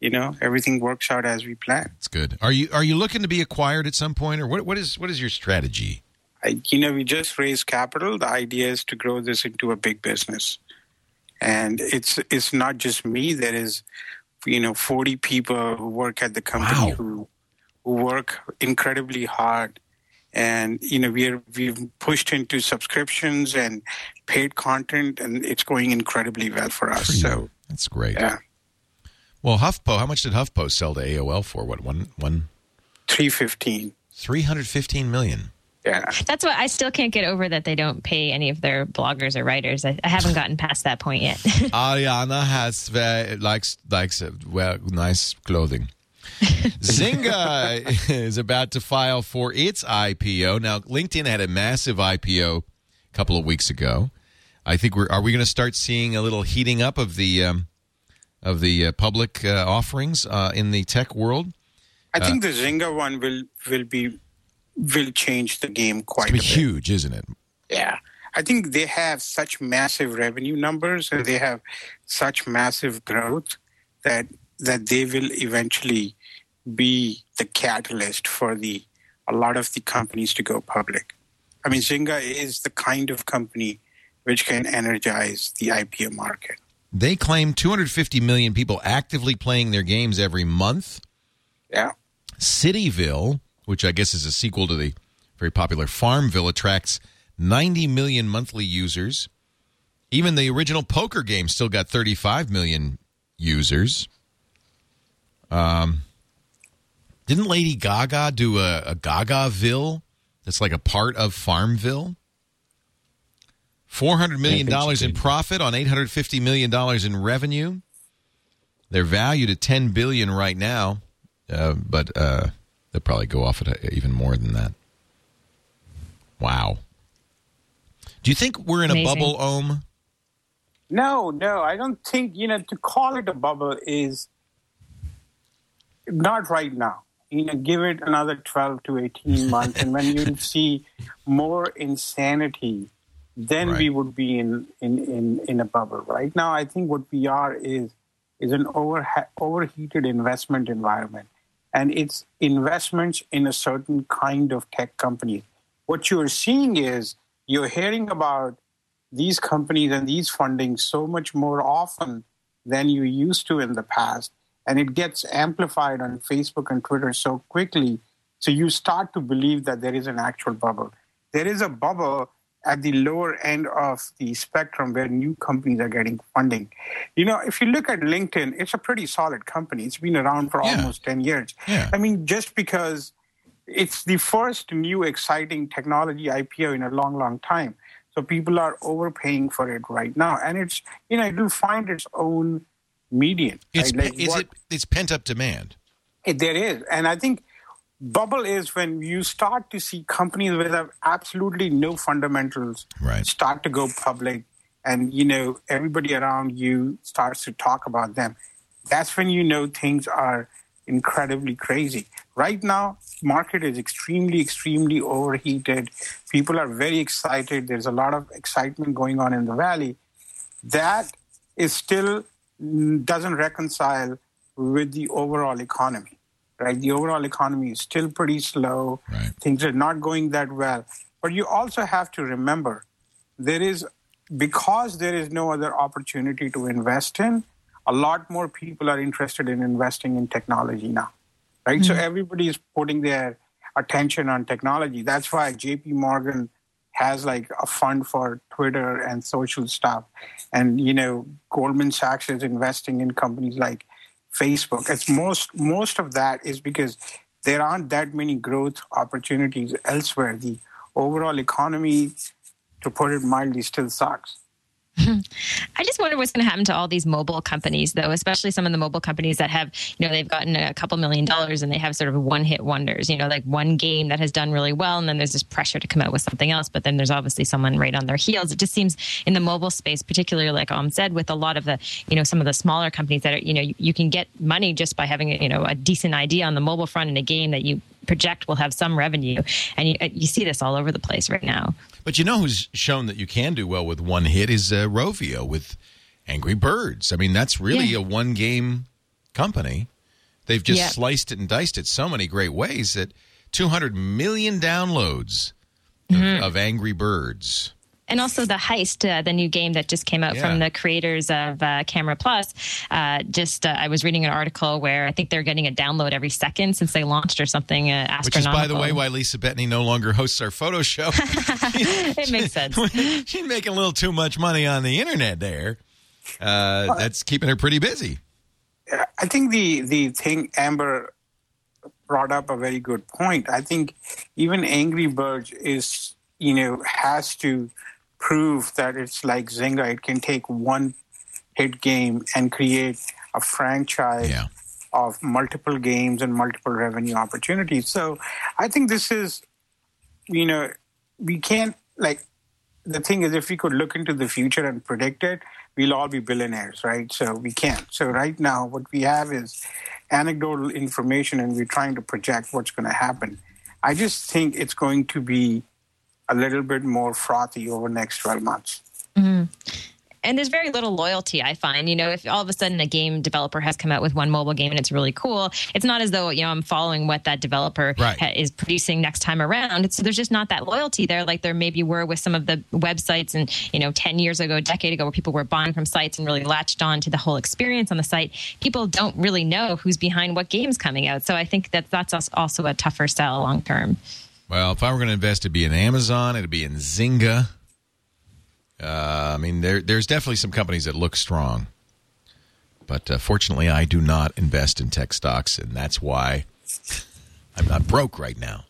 you know, everything works out as we plan. It's good. Are you are you looking to be acquired at some point, or what? What is what is your strategy? I, you know, we just raised capital. The idea is to grow this into a big business, and it's it's not just me. There is, you know, forty people who work at the company Wow. who who work incredibly hard, and you know, we're we've pushed into subscriptions and paid content, and it's going incredibly well for us. So, That's great. yeah, Well, HuffPo, how much did HuffPo sell to AOL for? What one one three fifteen. three hundred fifteen million? Yeah. That's what I still can't get over that they don't pay any of their bloggers or writers. I, I haven't gotten past that point yet. Arianna has very likes likes uh, well nice clothing. Zynga is about to file for its IPO. Now, LinkedIn had a massive IPO a couple of weeks ago. I think we're are we going to start seeing a little heating up of the um, of the uh, public uh, offerings uh, in the tech world? I think the Zynga one will will be will change the game quite It's a gonna bit. be huge, isn't it? Yeah. I think they have such massive revenue numbers and they have such massive growth that that they will eventually be the catalyst for the a lot of the companies to go public. I mean Zynga is the kind of company which can energize the IPO market. They claim 250 million people actively playing their games every month. Yeah. Cityville, which I guess is a sequel to the very popular Farmville, attracts 90 million monthly users. Even the original poker game still got 35 million users. Um, didn't Lady Gaga do a, a Gagaville that's like a part of Farmville? $400 million I think she in profit on $850 million in revenue. They're valued at 10 billion right now, uh, but uh, they'll probably go off at a, even more than that. Wow. Do you think we're in a bubble, Om? No, no, I don't think, you know, to call it a bubble is not right now. You know, give it another 12 to 18 months, and when you see more insanity, then we would be in, in, in, in a bubble. Right now, I think what we are is is an over, overheated investment environment, and it's investments in a certain kind of tech company. What you're seeing is you're hearing about these companies and these funding so much more often than you used to in the past. And it gets amplified on Facebook and Twitter so quickly. So you start to believe that there is an actual bubble. There is a bubble at the lower end of the spectrum where new companies are getting funding. You know, if you look at LinkedIn, it's a pretty solid company. It's been around for Yeah. almost 10 years. Yeah. I mean, just because it's the first new exciting technology IPO in a long, long time. So people are overpaying for it right now, and it's you know it will find its own median. It's, right? Like is what- it, it's pent up demand. it- there is, and I think bubble is when you start to see companies with have absolutely no fundamentals Right. start to go public, and you know everybody around you starts to talk about them. That's when you know things are incredibly crazy. Right now, market is extremely, extremely overheated. People are very excited. There's a lot of excitement going on in the valley. That is still doesn't reconcile with the overall economy. Right, the overall economy is still pretty slow. Right. Things are not going that well. But you also have to remember there is because there is no other opportunity to invest in a lot more people are interested in investing in technology now right so hmm. everybody is putting their attention on technology that's why jp morgan has like a fund for twitter and social stuff. And you know goldman sachs is investing in companies like facebook. It's most most of that is because there aren't that many growth opportunities elsewhere. The overall economy to put it mildly still sucks I just wonder what's going to happen to all these mobile companies, though, especially some of the mobile companies that have, you know, they've gotten a couple million dollars and they have sort of one hit wonders, you know, like one game that has done really well. And then there's this pressure to come out with something else. But then there's obviously someone right on their heels. It just seems in the mobile space, particularly like Om said, with a lot of the, you know, some of the smaller companies that are, you know, you, you can get money just by having, you know, a decent idea on the mobile front in a game that you project will have some revenue. And you, you see this all over the place right now. But you know who's shown that you can do well with one hit is uh, Rovio with Angry Birds. I mean, that's really Yeah. a one game company. They've just sliced it and diced it so many great ways that 200 million downloads Mm-hmm. of Angry Birds. And also the heist uh, the new game that just came out Yeah. from the creators of uh, camera plus uh, just uh, i was reading an article where i think they're getting a download every second since they launched or something uh, Which is, by the way, why Lisa Bettany no longer hosts our photo show. it makes sense She's making a little too much money on the internet there. Uh, that's keeping her pretty busy. I think the the thing Amber brought up a very good point. I think even Angry Birds is you know has to prove that it's like Zynga. It can take one hit game and create a franchise Yeah. of multiple games and multiple revenue opportunities. So I think this is you know we can't like the thing is if we could look into the future and predict it we'll all be billionaires right so we can't so right now what we have is anecdotal information and we're trying to project what's going to happen i just think it's going to be a little bit more frothy over the next 12 months. Mm-hmm. And there's very little loyalty i find. You know if all of a sudden a game developer has come out with one mobile game and it's really cool it's not as though you know i'm following what that developer Right. ha- is producing next time around. So there's just not that loyalty there like there maybe were with some of the websites and you know 10 years ago a decade ago where people were buying from sites and really latched on to the whole experience on the site. People don't really know who's behind what games coming out. So i think that that's als- also a tougher sell long term Well, if I were going to invest, it'd be in Amazon. It'd be in Zynga. Uh, I mean, there, there's definitely some companies that look strong, but uh, fortunately, I do not invest in tech stocks, and that's why I'm not broke right now.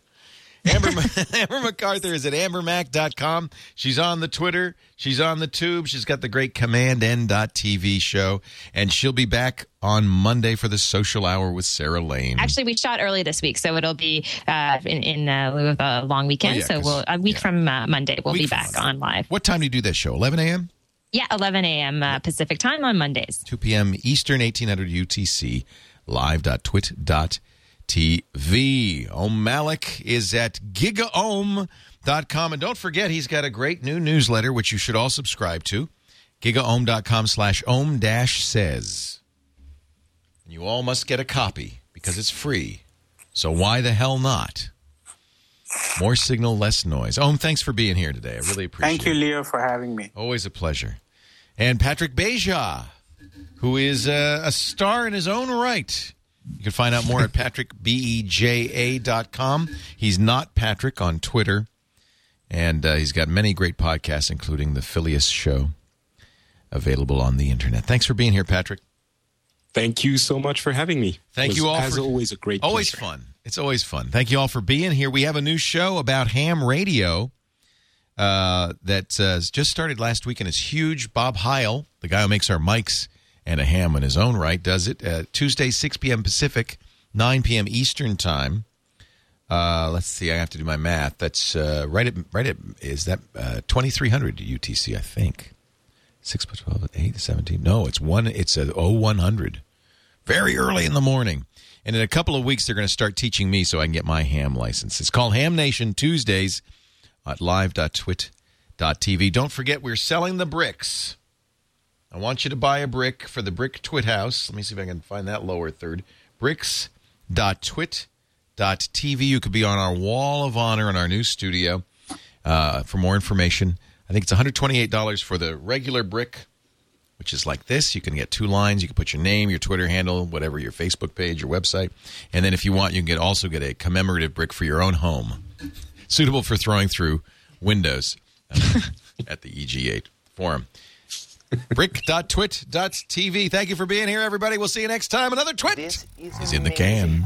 Amber, Amber MacArthur is at ambermac.com. She's on the Twitter. She's on the tube. She's got the great Command N.TV show, and she'll be back on Monday for the social hour with Sarah Lane. Actually, we shot early this week, so it'll be uh, in, in uh, lieu of a long weekend. Oh, yeah, so we'll a week yeah. from uh, Monday, we'll Week be back on live. what time do you do that show? 11 a.m.? Yeah, 11 a.m. Uh, Pacific time on Mondays. 2 p.m. Eastern, 1800 UTC, live.twit.tv. Om Malik is at gigaom.com. And don't forget, he's got a great new newsletter, which you should all subscribe to. gigaom.com slash ohm dash says. And you all must get a copy because it's free. So why the hell not? More signal, less noise. Om, thanks for being here today. I really appreciate it. thank you leo for having me Always a pleasure. And Patrick Beja, who is a, a star in his own right. You can find out more at patrickbeja.com. He's not Patrick on Twitter. And uh, he's got many great podcasts, including the Phileas Show, available on the internet. Thanks for being here, Patrick. Thank you so much for having me. Thank It you all As for- always, a great Always pleasure. fun. It's always fun. Thank you all for being here. We have a new show about ham radio uh, that uh, just started last week and it's huge. Bob Heil, the guy who makes our mics and a ham in his own right, does it uh, Tuesday, 6 p.m. Pacific, 9 p.m. Eastern time. Uh, let's see. I have to do my math. That's uh, right at right at is that uh, 2300 UTC? I think six plus 12, 8, 17. No, it's one. It's a 0100 very early in the morning. And in a couple of weeks, they're going to start teaching me so I can get my ham license. It's called Ham Nation Tuesdays at live.twit.tv. Don't forget, we're selling the bricks. I want you to buy a brick for the Brick Twit House. Let me see if I can find that lower third. Bricks.twit.tv. You could be on our wall of honor in our new studio. Uh, for more information, I think it's $128 for the regular brick which is like this. You can get two lines. You can put your name, your Twitter handle, whatever, your Facebook page, your website, and then if you want, you can get also get a commemorative brick for your own home, suitable for throwing through windows uh, at the EG8 forum. Brick.twit.tv. Thank you for being here, everybody. We'll see you next time. Another twit is in the can.